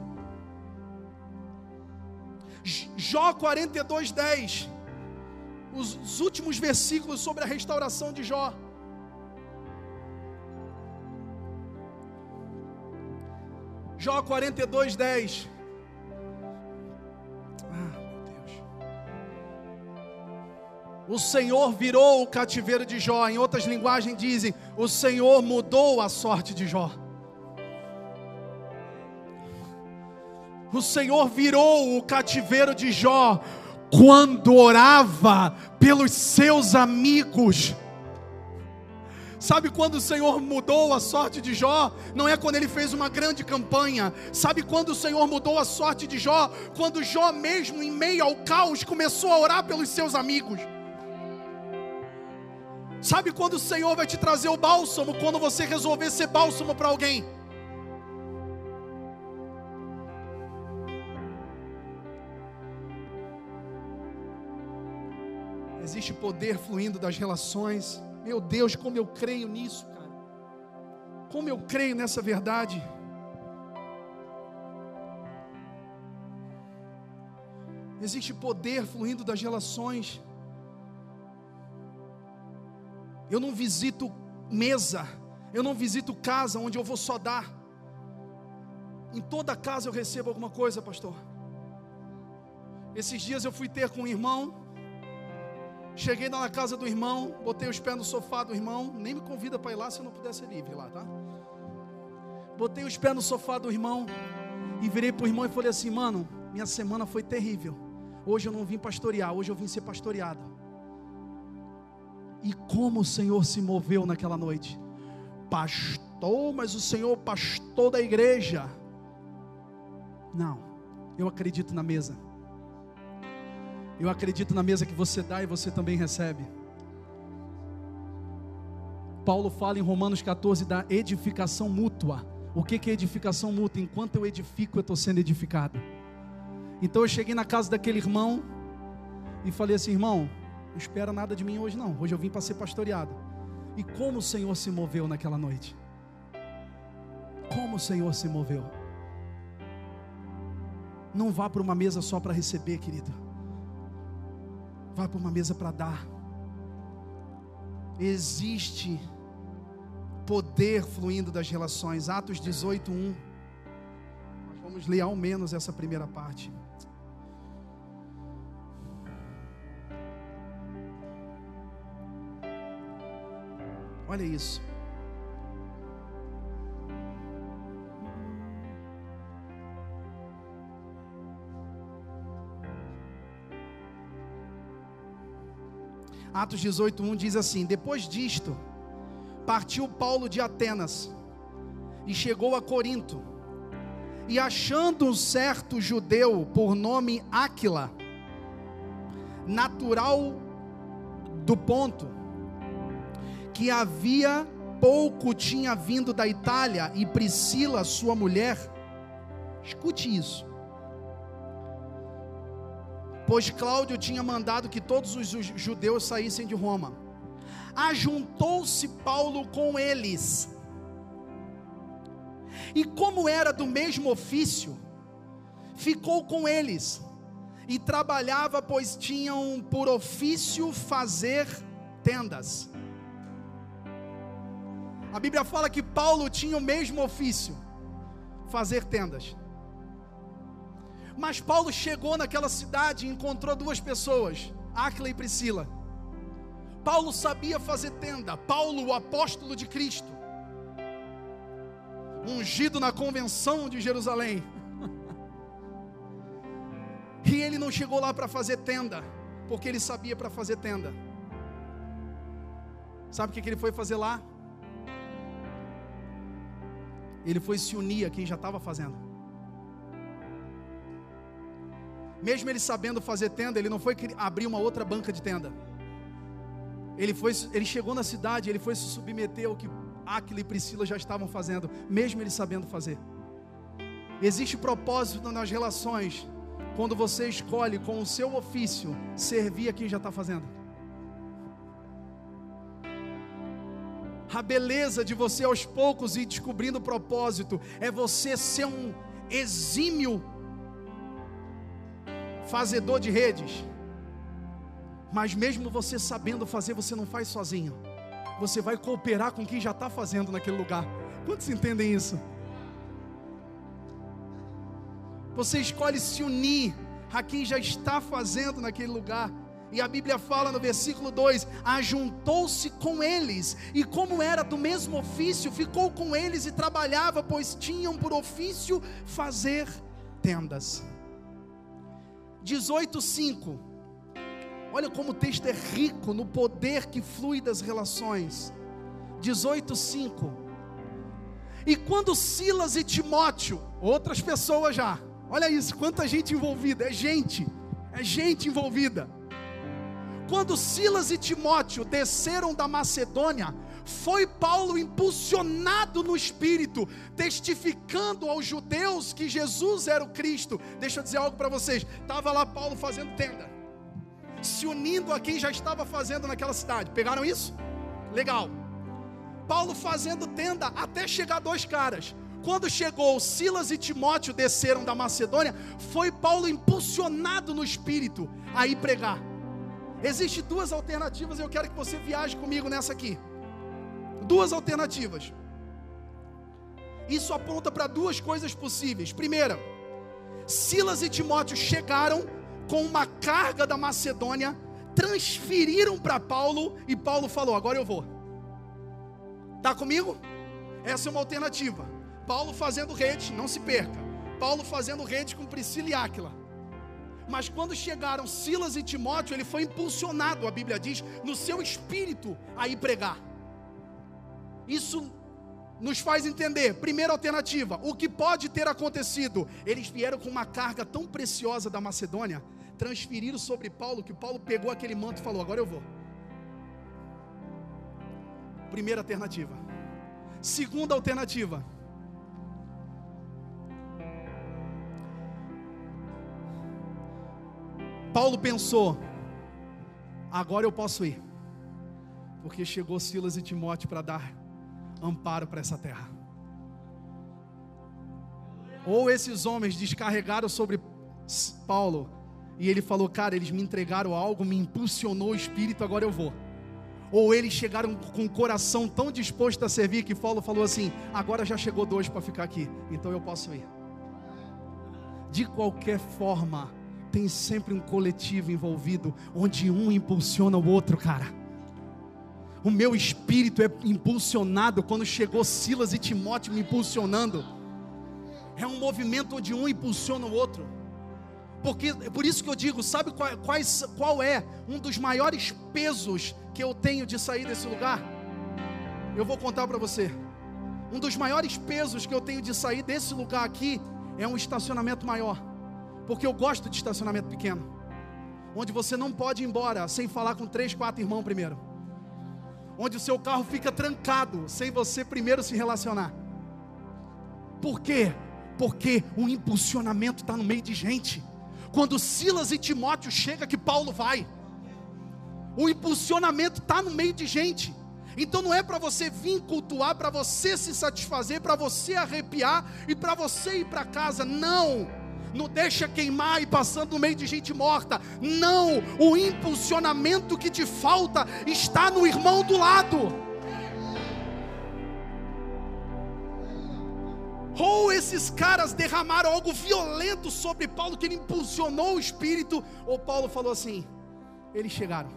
Jó 42, 10. Os, os últimos versículos sobre a restauração de Jó. Jó 42, 10. Ah, meu Deus. O Senhor virou o cativeiro de Jó. Em outras linguagens dizem: O Senhor mudou a sorte de Jó. O Senhor virou o cativeiro de Jó quando orava pelos seus amigos. Sabe quando o Senhor mudou a sorte de Jó? Não é quando ele fez uma grande campanha. Sabe quando o Senhor mudou a sorte de Jó? Quando Jó, mesmo em meio ao caos, começou a orar pelos seus amigos. Sabe quando o Senhor vai te trazer o bálsamo? Quando você resolver ser bálsamo para alguém. Existe poder fluindo das relações. Meu Deus, como eu creio nisso, cara. Como eu creio nessa verdade. Existe poder fluindo das relações. Eu não visito mesa, eu não visito casa onde eu vou só dar. Em toda casa eu recebo alguma coisa, pastor. Esses dias eu fui ter com um irmão, Cheguei lá na casa do irmão, botei os pés no sofá do irmão, nem me convida para ir lá se eu não puder ser livre lá, tá? Botei os pés no sofá do irmão e virei para o irmão e falei assim: mano, minha semana foi terrível. Hoje eu não vim pastorear, hoje eu vim ser pastoreado. E como o Senhor se moveu naquela noite? Pastor, mas o Senhor, pastor da igreja. Não, eu acredito na mesa. Eu acredito na mesa que você dá e você também recebe. Paulo fala em Romanos 14 da edificação mútua. O que é edificação mútua? Enquanto eu edifico, eu estou sendo edificado. Então eu cheguei na casa daquele irmão e falei assim: irmão, não espera nada de mim hoje não. Hoje eu vim para ser pastoreado. E como o Senhor se moveu naquela noite? Como o Senhor se moveu? Não vá para uma mesa só para receber, querido. Vai para uma mesa para dar. Existe poder fluindo das relações. Atos 18, 1. Nós vamos ler ao menos essa primeira parte. Olha isso. Atos 18:1 diz assim: Depois disto, partiu Paulo de Atenas e chegou a Corinto. E achando um certo judeu por nome Áquila, natural do ponto, que havia pouco tinha vindo da Itália, e Priscila, sua mulher, escute isso, pois Cláudio tinha mandado que todos os judeus saíssem de Roma. Ajuntou-se Paulo com eles. E como era do mesmo ofício, ficou com eles e trabalhava, pois tinham por ofício fazer tendas. A Bíblia fala que Paulo tinha o mesmo ofício, fazer tendas. Mas Paulo chegou naquela cidade e encontrou duas pessoas, Áquila e Priscila. Paulo sabia fazer tenda, Paulo, o apóstolo de Cristo, ungido na convenção de Jerusalém. *laughs* E ele não chegou lá para fazer tenda, porque ele sabia para fazer tenda. Sabe o que ele foi fazer lá? Ele foi se unir a quem já estava fazendo. Mesmo ele sabendo fazer tenda, ele não foi abrir uma outra banca de tenda. Ele, foi, ele chegou na cidade, ele foi se submeter ao que Aquila e Priscila já estavam fazendo, mesmo ele sabendo fazer. Existe propósito nas relações quando você escolhe com o seu ofício servir a quem já está fazendo. A beleza de você aos poucos ir descobrindo o propósito é você ser um exímio fazedor de redes. Mas mesmo você sabendo fazer, você não faz sozinho. Você vai cooperar com quem já está fazendo naquele lugar. Quantos entendem isso? Você escolhe se unir a quem já está fazendo naquele lugar. E a Bíblia fala no versículo 2: ajuntou-se com eles, e como era do mesmo ofício, ficou com eles e trabalhava, pois tinham por ofício fazer tendas. 18:5. Olha como o texto é rico no poder que flui das relações. 18:5. E quando Silas e Timóteo, outras pessoas já, olha isso, quanta gente envolvida, é gente, é gente envolvida quando Silas e Timóteo desceram da Macedônia, foi Paulo impulsionado no espírito, testificando aos judeus que Jesus era o Cristo. Deixa eu dizer algo para vocês: estava lá Paulo fazendo tenda, se unindo a quem já estava fazendo naquela cidade. Pegaram isso? Legal. Paulo fazendo tenda até chegar dois caras. Quando chegou Silas e Timóteo desceram da Macedônia, foi Paulo impulsionado no espírito a ir pregar. Existem duas alternativas, eu quero que você viaje comigo nessa aqui. Duas alternativas. Isso aponta para duas coisas possíveis. Primeira, Silas e Timóteo chegaram com uma carga da Macedônia, transferiram para Paulo e Paulo falou: Agora eu vou. Tá comigo? Essa é uma alternativa. Paulo fazendo rede, não se perca. Paulo fazendo rede com Priscila e Áquila. Mas quando chegaram Silas e Timóteo, ele foi impulsionado, a Bíblia diz, no seu espírito a ir pregar. Isso nos faz entender, primeira alternativa, o que pode ter acontecido? Eles vieram com uma carga tão preciosa da Macedônia, transferiram sobre Paulo, que Paulo pegou aquele manto e falou: Agora eu vou. Primeira alternativa. Segunda alternativa, Paulo pensou: agora eu posso ir, porque chegou Silas e Timóteo para dar amparo para essa terra. Ou esses homens descarregaram sobre Paulo e ele falou: Cara, eles me entregaram algo, me impulsionou o espírito, agora eu vou. Ou eles chegaram com o coração tão disposto a servir que Paulo falou assim: Agora já chegou dois para ficar aqui, então eu posso ir. De qualquer forma, tem sempre um coletivo envolvido, onde um impulsiona o outro, cara. O meu espírito é impulsionado quando chegou Silas e Timóteo me impulsionando. É um movimento onde um impulsiona o outro. Porque por isso que eu digo, sabe qual, quais, qual é um dos maiores pesos que eu tenho de sair desse lugar? Eu vou contar para você. Um dos maiores pesos que eu tenho de sair desse lugar aqui é um estacionamento maior. Porque eu gosto de estacionamento pequeno. Onde você não pode ir embora sem falar com três, quatro irmãos primeiro. Onde o seu carro fica trancado sem você primeiro se relacionar. Por quê? Porque o impulsionamento está no meio de gente. Quando Silas e Timóteo chega que Paulo vai. O impulsionamento está no meio de gente. Então não é para você vir cultuar, para você se satisfazer, para você arrepiar e para você ir para casa. Não não deixa queimar e passando no meio de gente morta. Não, o impulsionamento que te falta está no irmão do lado. Ou esses caras derramaram algo violento sobre Paulo, que ele impulsionou o espírito, ou Paulo falou assim: eles chegaram.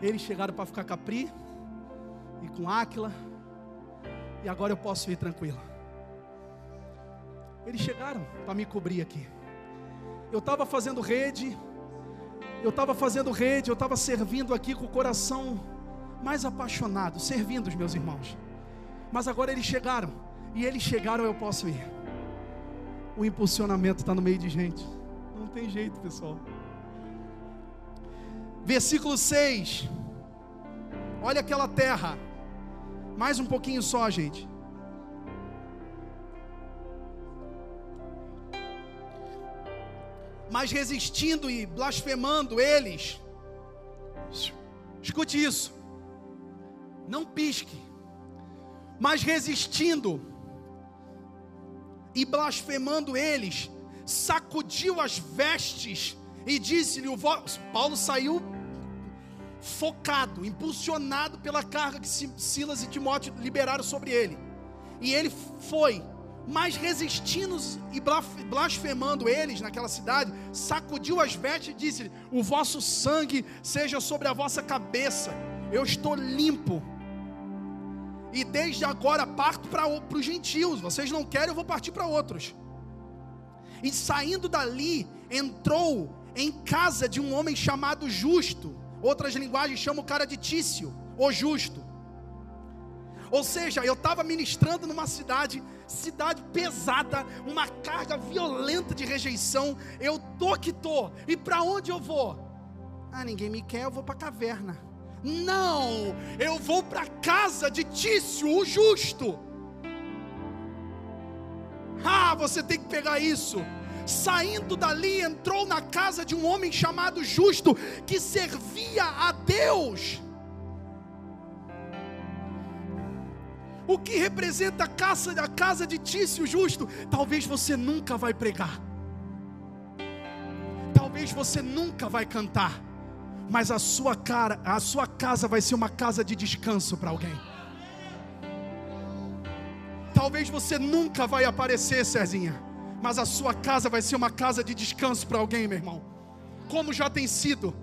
Eles chegaram para ficar capri e com Áquila, e agora eu posso ir tranquilo. Eles chegaram para me cobrir aqui. Eu estava fazendo rede, eu estava fazendo rede, eu estava servindo aqui com o coração mais apaixonado, servindo os meus irmãos. Mas agora eles chegaram, e eles chegaram, eu posso ir. O impulsionamento está no meio de gente, não tem jeito, pessoal. Versículo 6. Olha aquela terra. Mais um pouquinho só, gente. Mas resistindo e blasfemando eles. Escute isso. Não pisque. Mas resistindo e blasfemando eles, sacudiu as vestes e disse-lhe: Paulo saiu focado, impulsionado pela carga que Silas e Timóteo liberaram sobre ele. E ele foi, mas resistindo e blasfemando eles naquela cidade, sacudiu as vestes e disse: O vosso sangue seja sobre a vossa cabeça, eu estou limpo. E desde agora parto para os gentios. Vocês não querem, eu vou partir para outros. E saindo dali, entrou em casa de um homem chamado Justo. Outras linguagens chamam o cara de Tício, o Justo. Ou seja, eu estava ministrando numa cidade, cidade pesada, uma carga violenta de rejeição. Eu tô que tô. E para onde eu vou? Ah, ninguém me quer, eu vou para a caverna. Não, eu vou para a casa de Tício, o justo. Ah, você tem que pegar isso. Saindo dali, entrou na casa de um homem chamado Justo, que servia a Deus. O que representa a casa, a casa de Tício Justo? Talvez você nunca vai pregar, talvez você nunca vai cantar, mas a sua cara, a sua casa vai ser uma casa de descanso para alguém. Talvez você nunca vai aparecer, Cezinha mas a sua casa vai ser uma casa de descanso para alguém, meu irmão. Como já tem sido.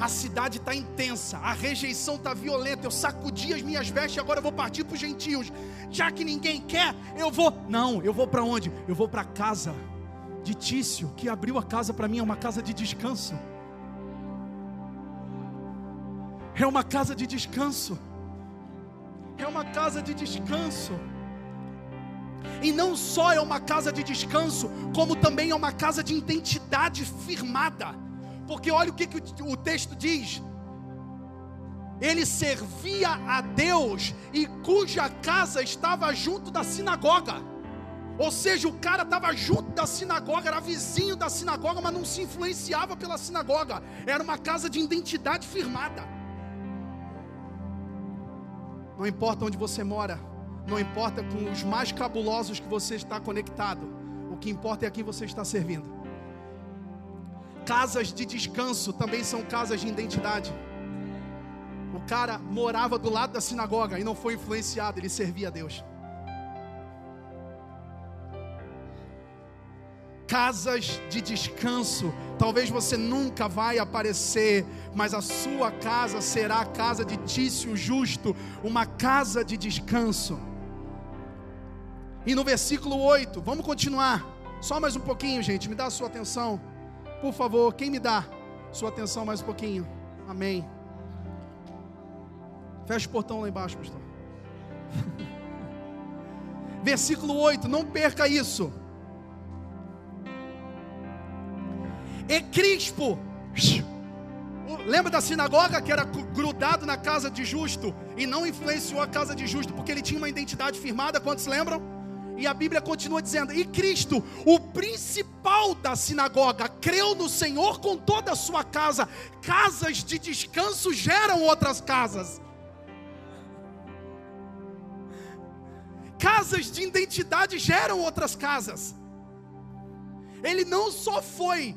A cidade está intensa, a rejeição está violenta. Eu sacudi as minhas vestes agora eu vou partir para os gentios. Já que ninguém quer, eu vou. Não, eu vou para onde? Eu vou para a casa de Tício, que abriu a casa para mim, é uma casa de descanso. É uma casa de descanso é uma casa de descanso. E não só é uma casa de descanso, como também é uma casa de identidade firmada. Porque olha o que, que o texto diz: ele servia a Deus e cuja casa estava junto da sinagoga. Ou seja, o cara estava junto da sinagoga, era vizinho da sinagoga, mas não se influenciava pela sinagoga. Era uma casa de identidade firmada. Não importa onde você mora, não importa com os mais cabulosos que você está conectado, o que importa é a quem você está servindo. Casas de descanso também são casas de identidade. O cara morava do lado da sinagoga e não foi influenciado, ele servia a Deus. casas de descanso. Talvez você nunca vai aparecer, mas a sua casa será a casa de Tício justo, uma casa de descanso. E no versículo 8, vamos continuar. Só mais um pouquinho, gente, me dá a sua atenção. Por favor, quem me dá sua atenção mais um pouquinho? Amém. Fecha o portão lá embaixo, pastor. *laughs* Versículo 8, não perca isso. e Crispo. Lembra da sinagoga que era grudado na casa de justo e não influenciou a casa de justo porque ele tinha uma identidade firmada? Quantos lembram? E a Bíblia continua dizendo: E Cristo, o principal da sinagoga, creu no Senhor com toda a sua casa. Casas de descanso geram outras casas. Casas de identidade geram outras casas. Ele não só foi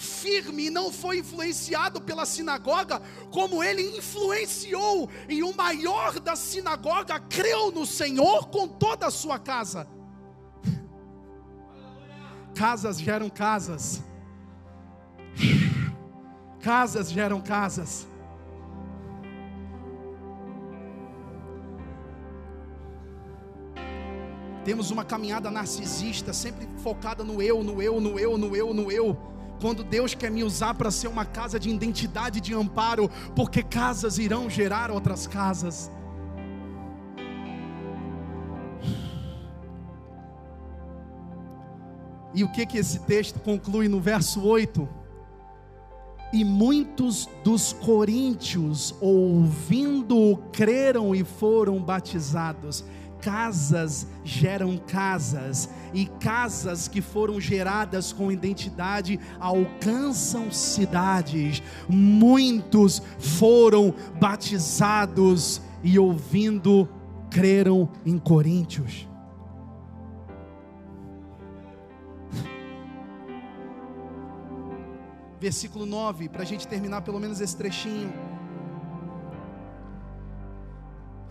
firme e não foi influenciado pela sinagoga, como ele influenciou, e o maior da sinagoga creu no Senhor com toda a sua casa. *laughs* Casas geram casas, *laughs* casas geram casas. Temos uma caminhada narcisista, sempre focada no eu, no eu, no eu, no eu, no eu. Quando Deus quer me usar para ser uma casa de identidade, de amparo, porque casas irão gerar outras casas. E o que que esse texto conclui no verso 8? E muitos dos coríntios, ouvindo, creram e foram batizados. Casas geram casas, e casas que foram geradas com identidade alcançam cidades. Muitos foram batizados e, ouvindo, creram em Coríntios. versículo 9, para a gente terminar pelo menos esse trechinho.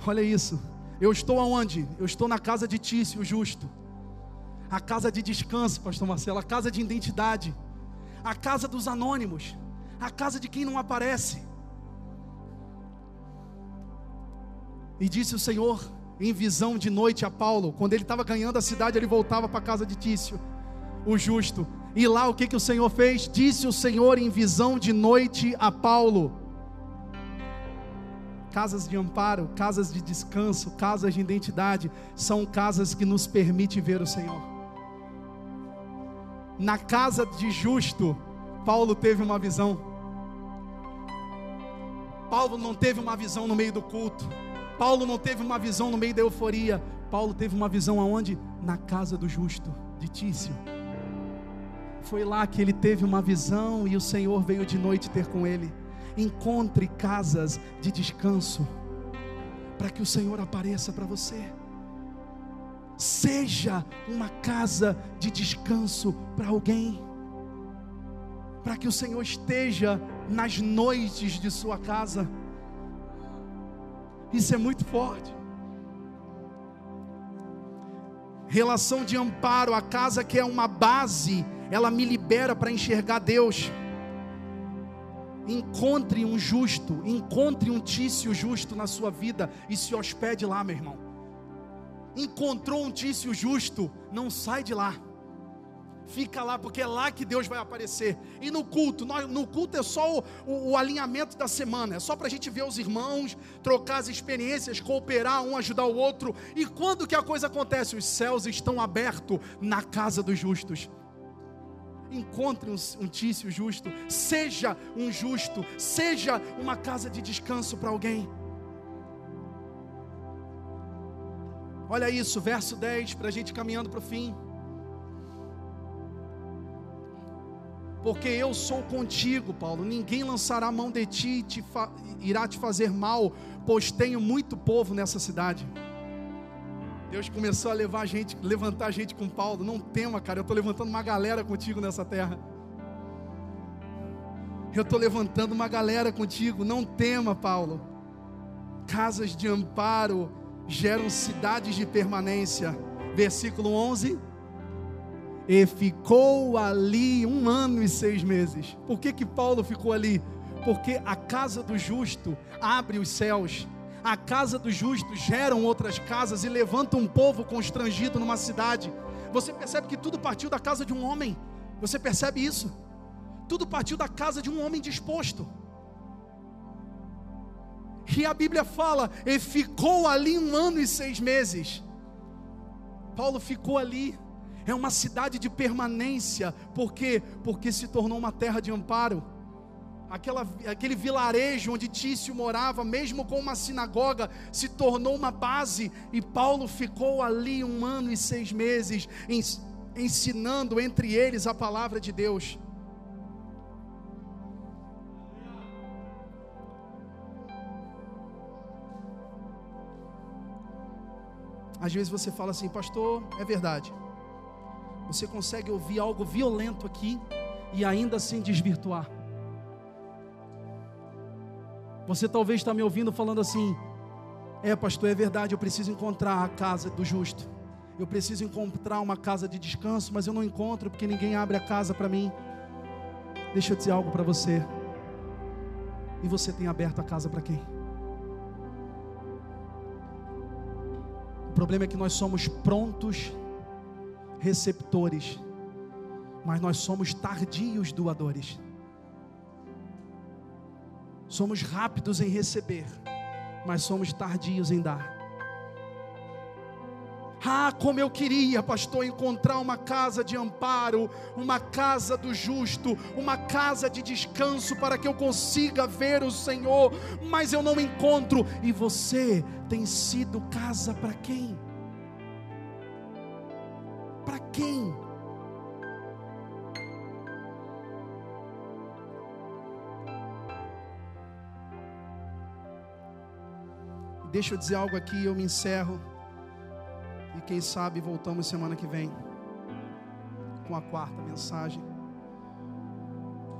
Olha isso. Eu estou aonde? Eu estou na casa de Tício, o justo. A casa de descanso, pastor Marcelo, a casa de identidade. A casa dos anônimos. A casa de quem não aparece. E disse o Senhor em visão de noite a Paulo, quando ele estava ganhando a cidade, ele voltava para a casa de Tício, o justo. E lá o que, que o Senhor fez? Disse o Senhor em visão de noite a Paulo: Casas de amparo, casas de descanso, casas de identidade, são casas que nos permitem ver o Senhor. Na casa de justo, Paulo teve uma visão. Paulo não teve uma visão no meio do culto. Paulo não teve uma visão no meio da euforia. Paulo teve uma visão aonde? Na casa do justo, de Tício. Foi lá que ele teve uma visão e o Senhor veio de noite ter com ele. Encontre casas de descanso, para que o Senhor apareça para você. Seja uma casa de descanso para alguém, para que o Senhor esteja nas noites de sua casa. Isso é muito forte. Relação de amparo, a casa que é uma base ela me libera para enxergar Deus. Encontre um justo, encontre um tício justo na sua vida e se hospede lá, meu irmão. Encontrou um tício justo, não sai de lá. Fica lá, porque é lá que Deus vai aparecer. E no culto, no culto é só o, o, o alinhamento da semana, é só para a gente ver os irmãos, trocar as experiências, cooperar, um ajudar o outro. E quando que a coisa acontece? Os céus estão abertos na casa dos justos encontre um, um tício justo, seja um justo, seja uma casa de descanso para alguém. Olha isso, verso 10, para a gente caminhando para o fim. Porque eu sou contigo, Paulo. Ninguém lançará a mão de ti e te irá te fazer mal, pois tenho muito povo nessa cidade. Deus começou a levar a gente, levantar a gente com Paulo. Não tema, cara, eu estou levantando uma galera contigo nessa terra. Eu estou levantando uma galera contigo. Não tema, Paulo. Casas de amparo geram cidades de permanência. Versículo 11. E ficou ali um ano e seis meses. Por que que Paulo ficou ali? Porque a casa do justo abre os céus a casa dos justos geram outras casas e levantam um povo constrangido numa cidade. Você percebe que tudo partiu da casa de um homem. Você percebe isso? Tudo partiu da casa de um homem disposto. E a Bíblia fala, e ficou ali um ano e seis meses. Paulo ficou ali. É uma cidade de permanência. Por quê? Porque se tornou uma terra de amparo aquela, aquele vilarejo onde Tício morava, mesmo com uma sinagoga, se tornou uma base, e Paulo ficou ali um ano e seis meses, ensinando entre eles a palavra de Deus. Às vezes você fala assim, pastor, é verdade. Você consegue ouvir algo violento aqui e ainda assim desvirtuar. Você talvez está me ouvindo falando assim: é, pastor, é verdade, eu preciso encontrar a casa do justo. Eu preciso encontrar uma casa de descanso, mas eu não encontro porque ninguém abre a casa para mim. Deixa eu dizer algo para você. E você tem aberto a casa para quem? O problema é que nós somos prontos receptores, mas nós somos tardios doadores. Somos rápidos em receber, mas somos tardios em dar. Ah, como eu queria, pastor, encontrar uma casa de amparo, uma casa do justo, uma casa de descanso para que eu consiga ver o Senhor, mas eu não encontro. E você tem sido casa para quem? Deixa eu dizer algo aqui, eu me encerro. E quem sabe voltamos semana que vem com a quarta mensagem.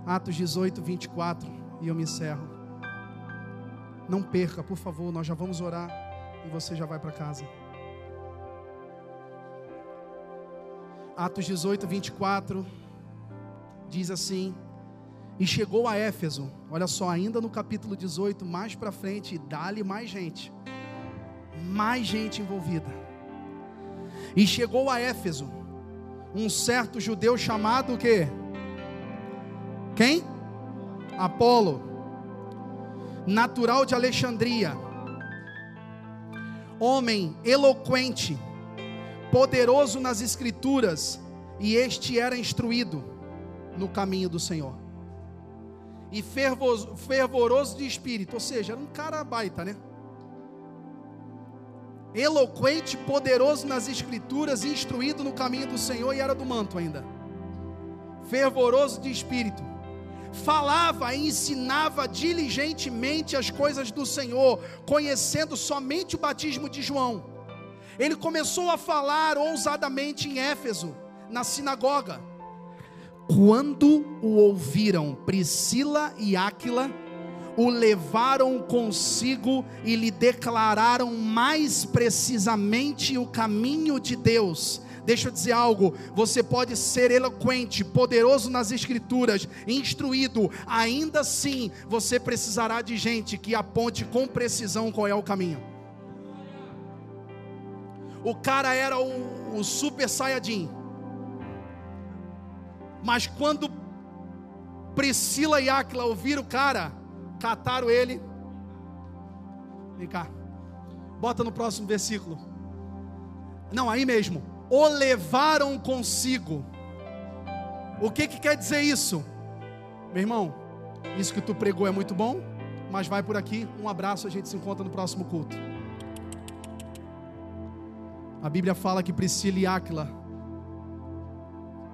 Atos 18, 24. E eu me encerro. Não perca, por favor, nós já vamos orar e você já vai para casa. Atos 18, 24 diz assim: E chegou a Éfeso, olha só, ainda no capítulo 18, mais para frente, dá-lhe mais gente, mais gente envolvida e chegou a Éfeso um certo judeu chamado o quê? Quem? Apolo, natural de Alexandria, homem eloquente, poderoso nas escrituras, e este era instruído no caminho do Senhor. E fervoroso de espírito, ou seja, era um cara baita, né? eloquente, poderoso nas escrituras, instruído no caminho do Senhor e era do manto ainda. Fervoroso de espírito. Falava e ensinava diligentemente as coisas do Senhor, conhecendo somente o batismo de João. Ele começou a falar ousadamente em Éfeso, na sinagoga. Quando o ouviram Priscila e Áquila, o levaram consigo e lhe declararam mais precisamente o caminho de Deus. Deixa eu dizer algo: você pode ser eloquente, poderoso nas Escrituras, instruído, ainda assim você precisará de gente que aponte com precisão qual é o caminho. O cara era o, o super saiyajin, mas quando Priscila e Aquila ouviram o cara, cataram ele. Vem cá. Bota no próximo versículo. Não, aí mesmo. O levaram consigo. O que, que quer dizer isso? Meu irmão, isso que tu pregou é muito bom, mas vai por aqui. Um abraço, a gente se encontra no próximo culto. A Bíblia fala que Priscila e Áquila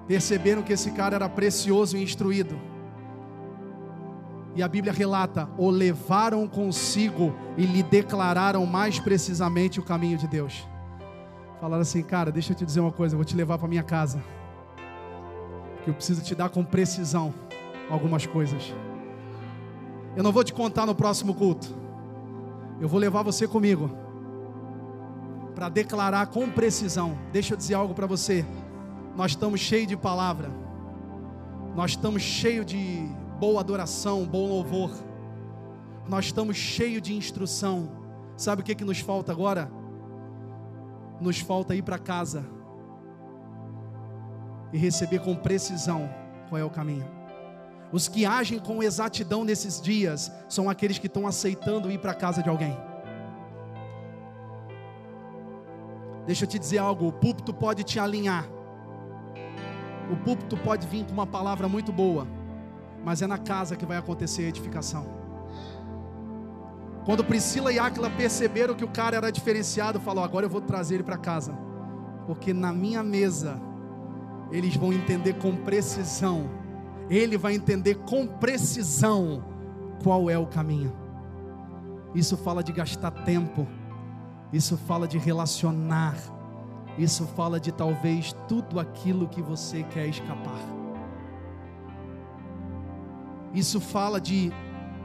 perceberam que esse cara era precioso e instruído e a Bíblia relata: o levaram consigo e lhe declararam mais precisamente o caminho de Deus. Falaram assim, cara, deixa eu te dizer uma coisa, eu vou te levar para minha casa. Que eu preciso te dar com precisão algumas coisas. Eu não vou te contar no próximo culto. Eu vou levar você comigo para declarar com precisão. Deixa eu dizer algo para você. Nós estamos cheios de palavra. Nós estamos cheios de boa adoração, bom louvor. Nós estamos cheios de instrução. Sabe o que, que nos falta agora? Nos falta ir para casa e receber com precisão qual é o caminho. Os que agem com exatidão nesses dias são aqueles que estão aceitando ir para casa de alguém. Deixa eu te dizer algo: o púlpito pode te alinhar, o púlpito pode vir com uma palavra muito boa, mas é na casa que vai acontecer a edificação. Quando Priscila e Áquila perceberam que o cara era diferenciado, falou: agora eu vou trazer ele para casa, porque na minha mesa eles vão entender com precisão, ele vai entender com precisão qual é o caminho. Isso fala de gastar tempo, isso fala de relacionar, isso fala de talvez tudo aquilo que você quer escapar. Isso fala de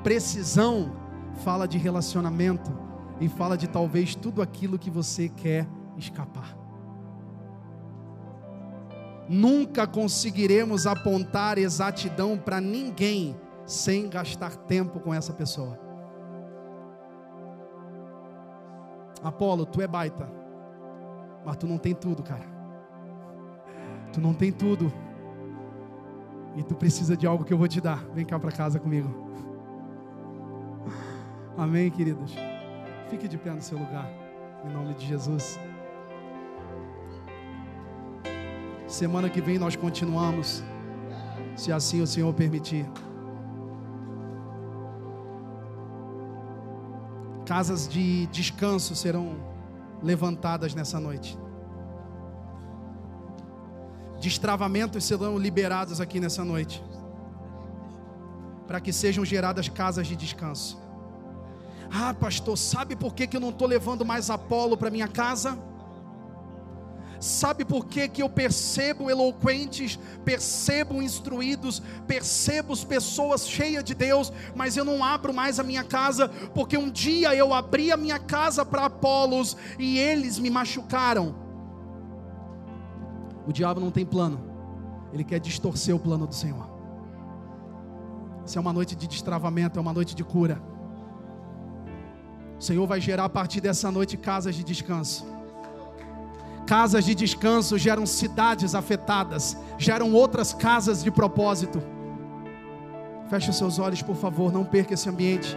precisão, fala de relacionamento e fala de talvez tudo aquilo que você quer escapar. Nunca conseguiremos apontar exatidão para ninguém sem gastar tempo com essa pessoa. Apolo, tu é baita. Mas tu não tem tudo, cara. Tu não tem tudo. E tu precisa de algo que eu vou te dar. Vem cá para casa comigo. Amém, queridos. Fique de pé no seu lugar. Em nome de Jesus. Semana que vem nós continuamos. Se assim o Senhor permitir. Casas de descanso serão levantadas nessa noite. Destravamentos serão liberados aqui nessa noite. Para que sejam geradas casas de descanso. Ah, pastor, sabe por que, que eu não estou levando mais Apolo para minha casa? Sabe por que, que eu percebo eloquentes, percebo instruídos, percebo pessoas cheias de Deus, mas eu não abro mais a minha casa, porque um dia eu abri a minha casa para Apolos e eles me machucaram. O diabo não tem plano, ele quer distorcer o plano do Senhor. Isso é uma noite de destravamento, é uma noite de cura. O Senhor vai gerar a partir dessa noite casas de descanso. Casas de descanso geram cidades afetadas, geram outras casas de propósito. Feche seus olhos, por favor, não perca esse ambiente.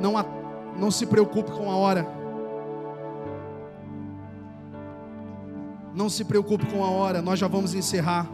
Não, não se preocupe com a hora. Não se preocupe com a hora, nós já vamos encerrar.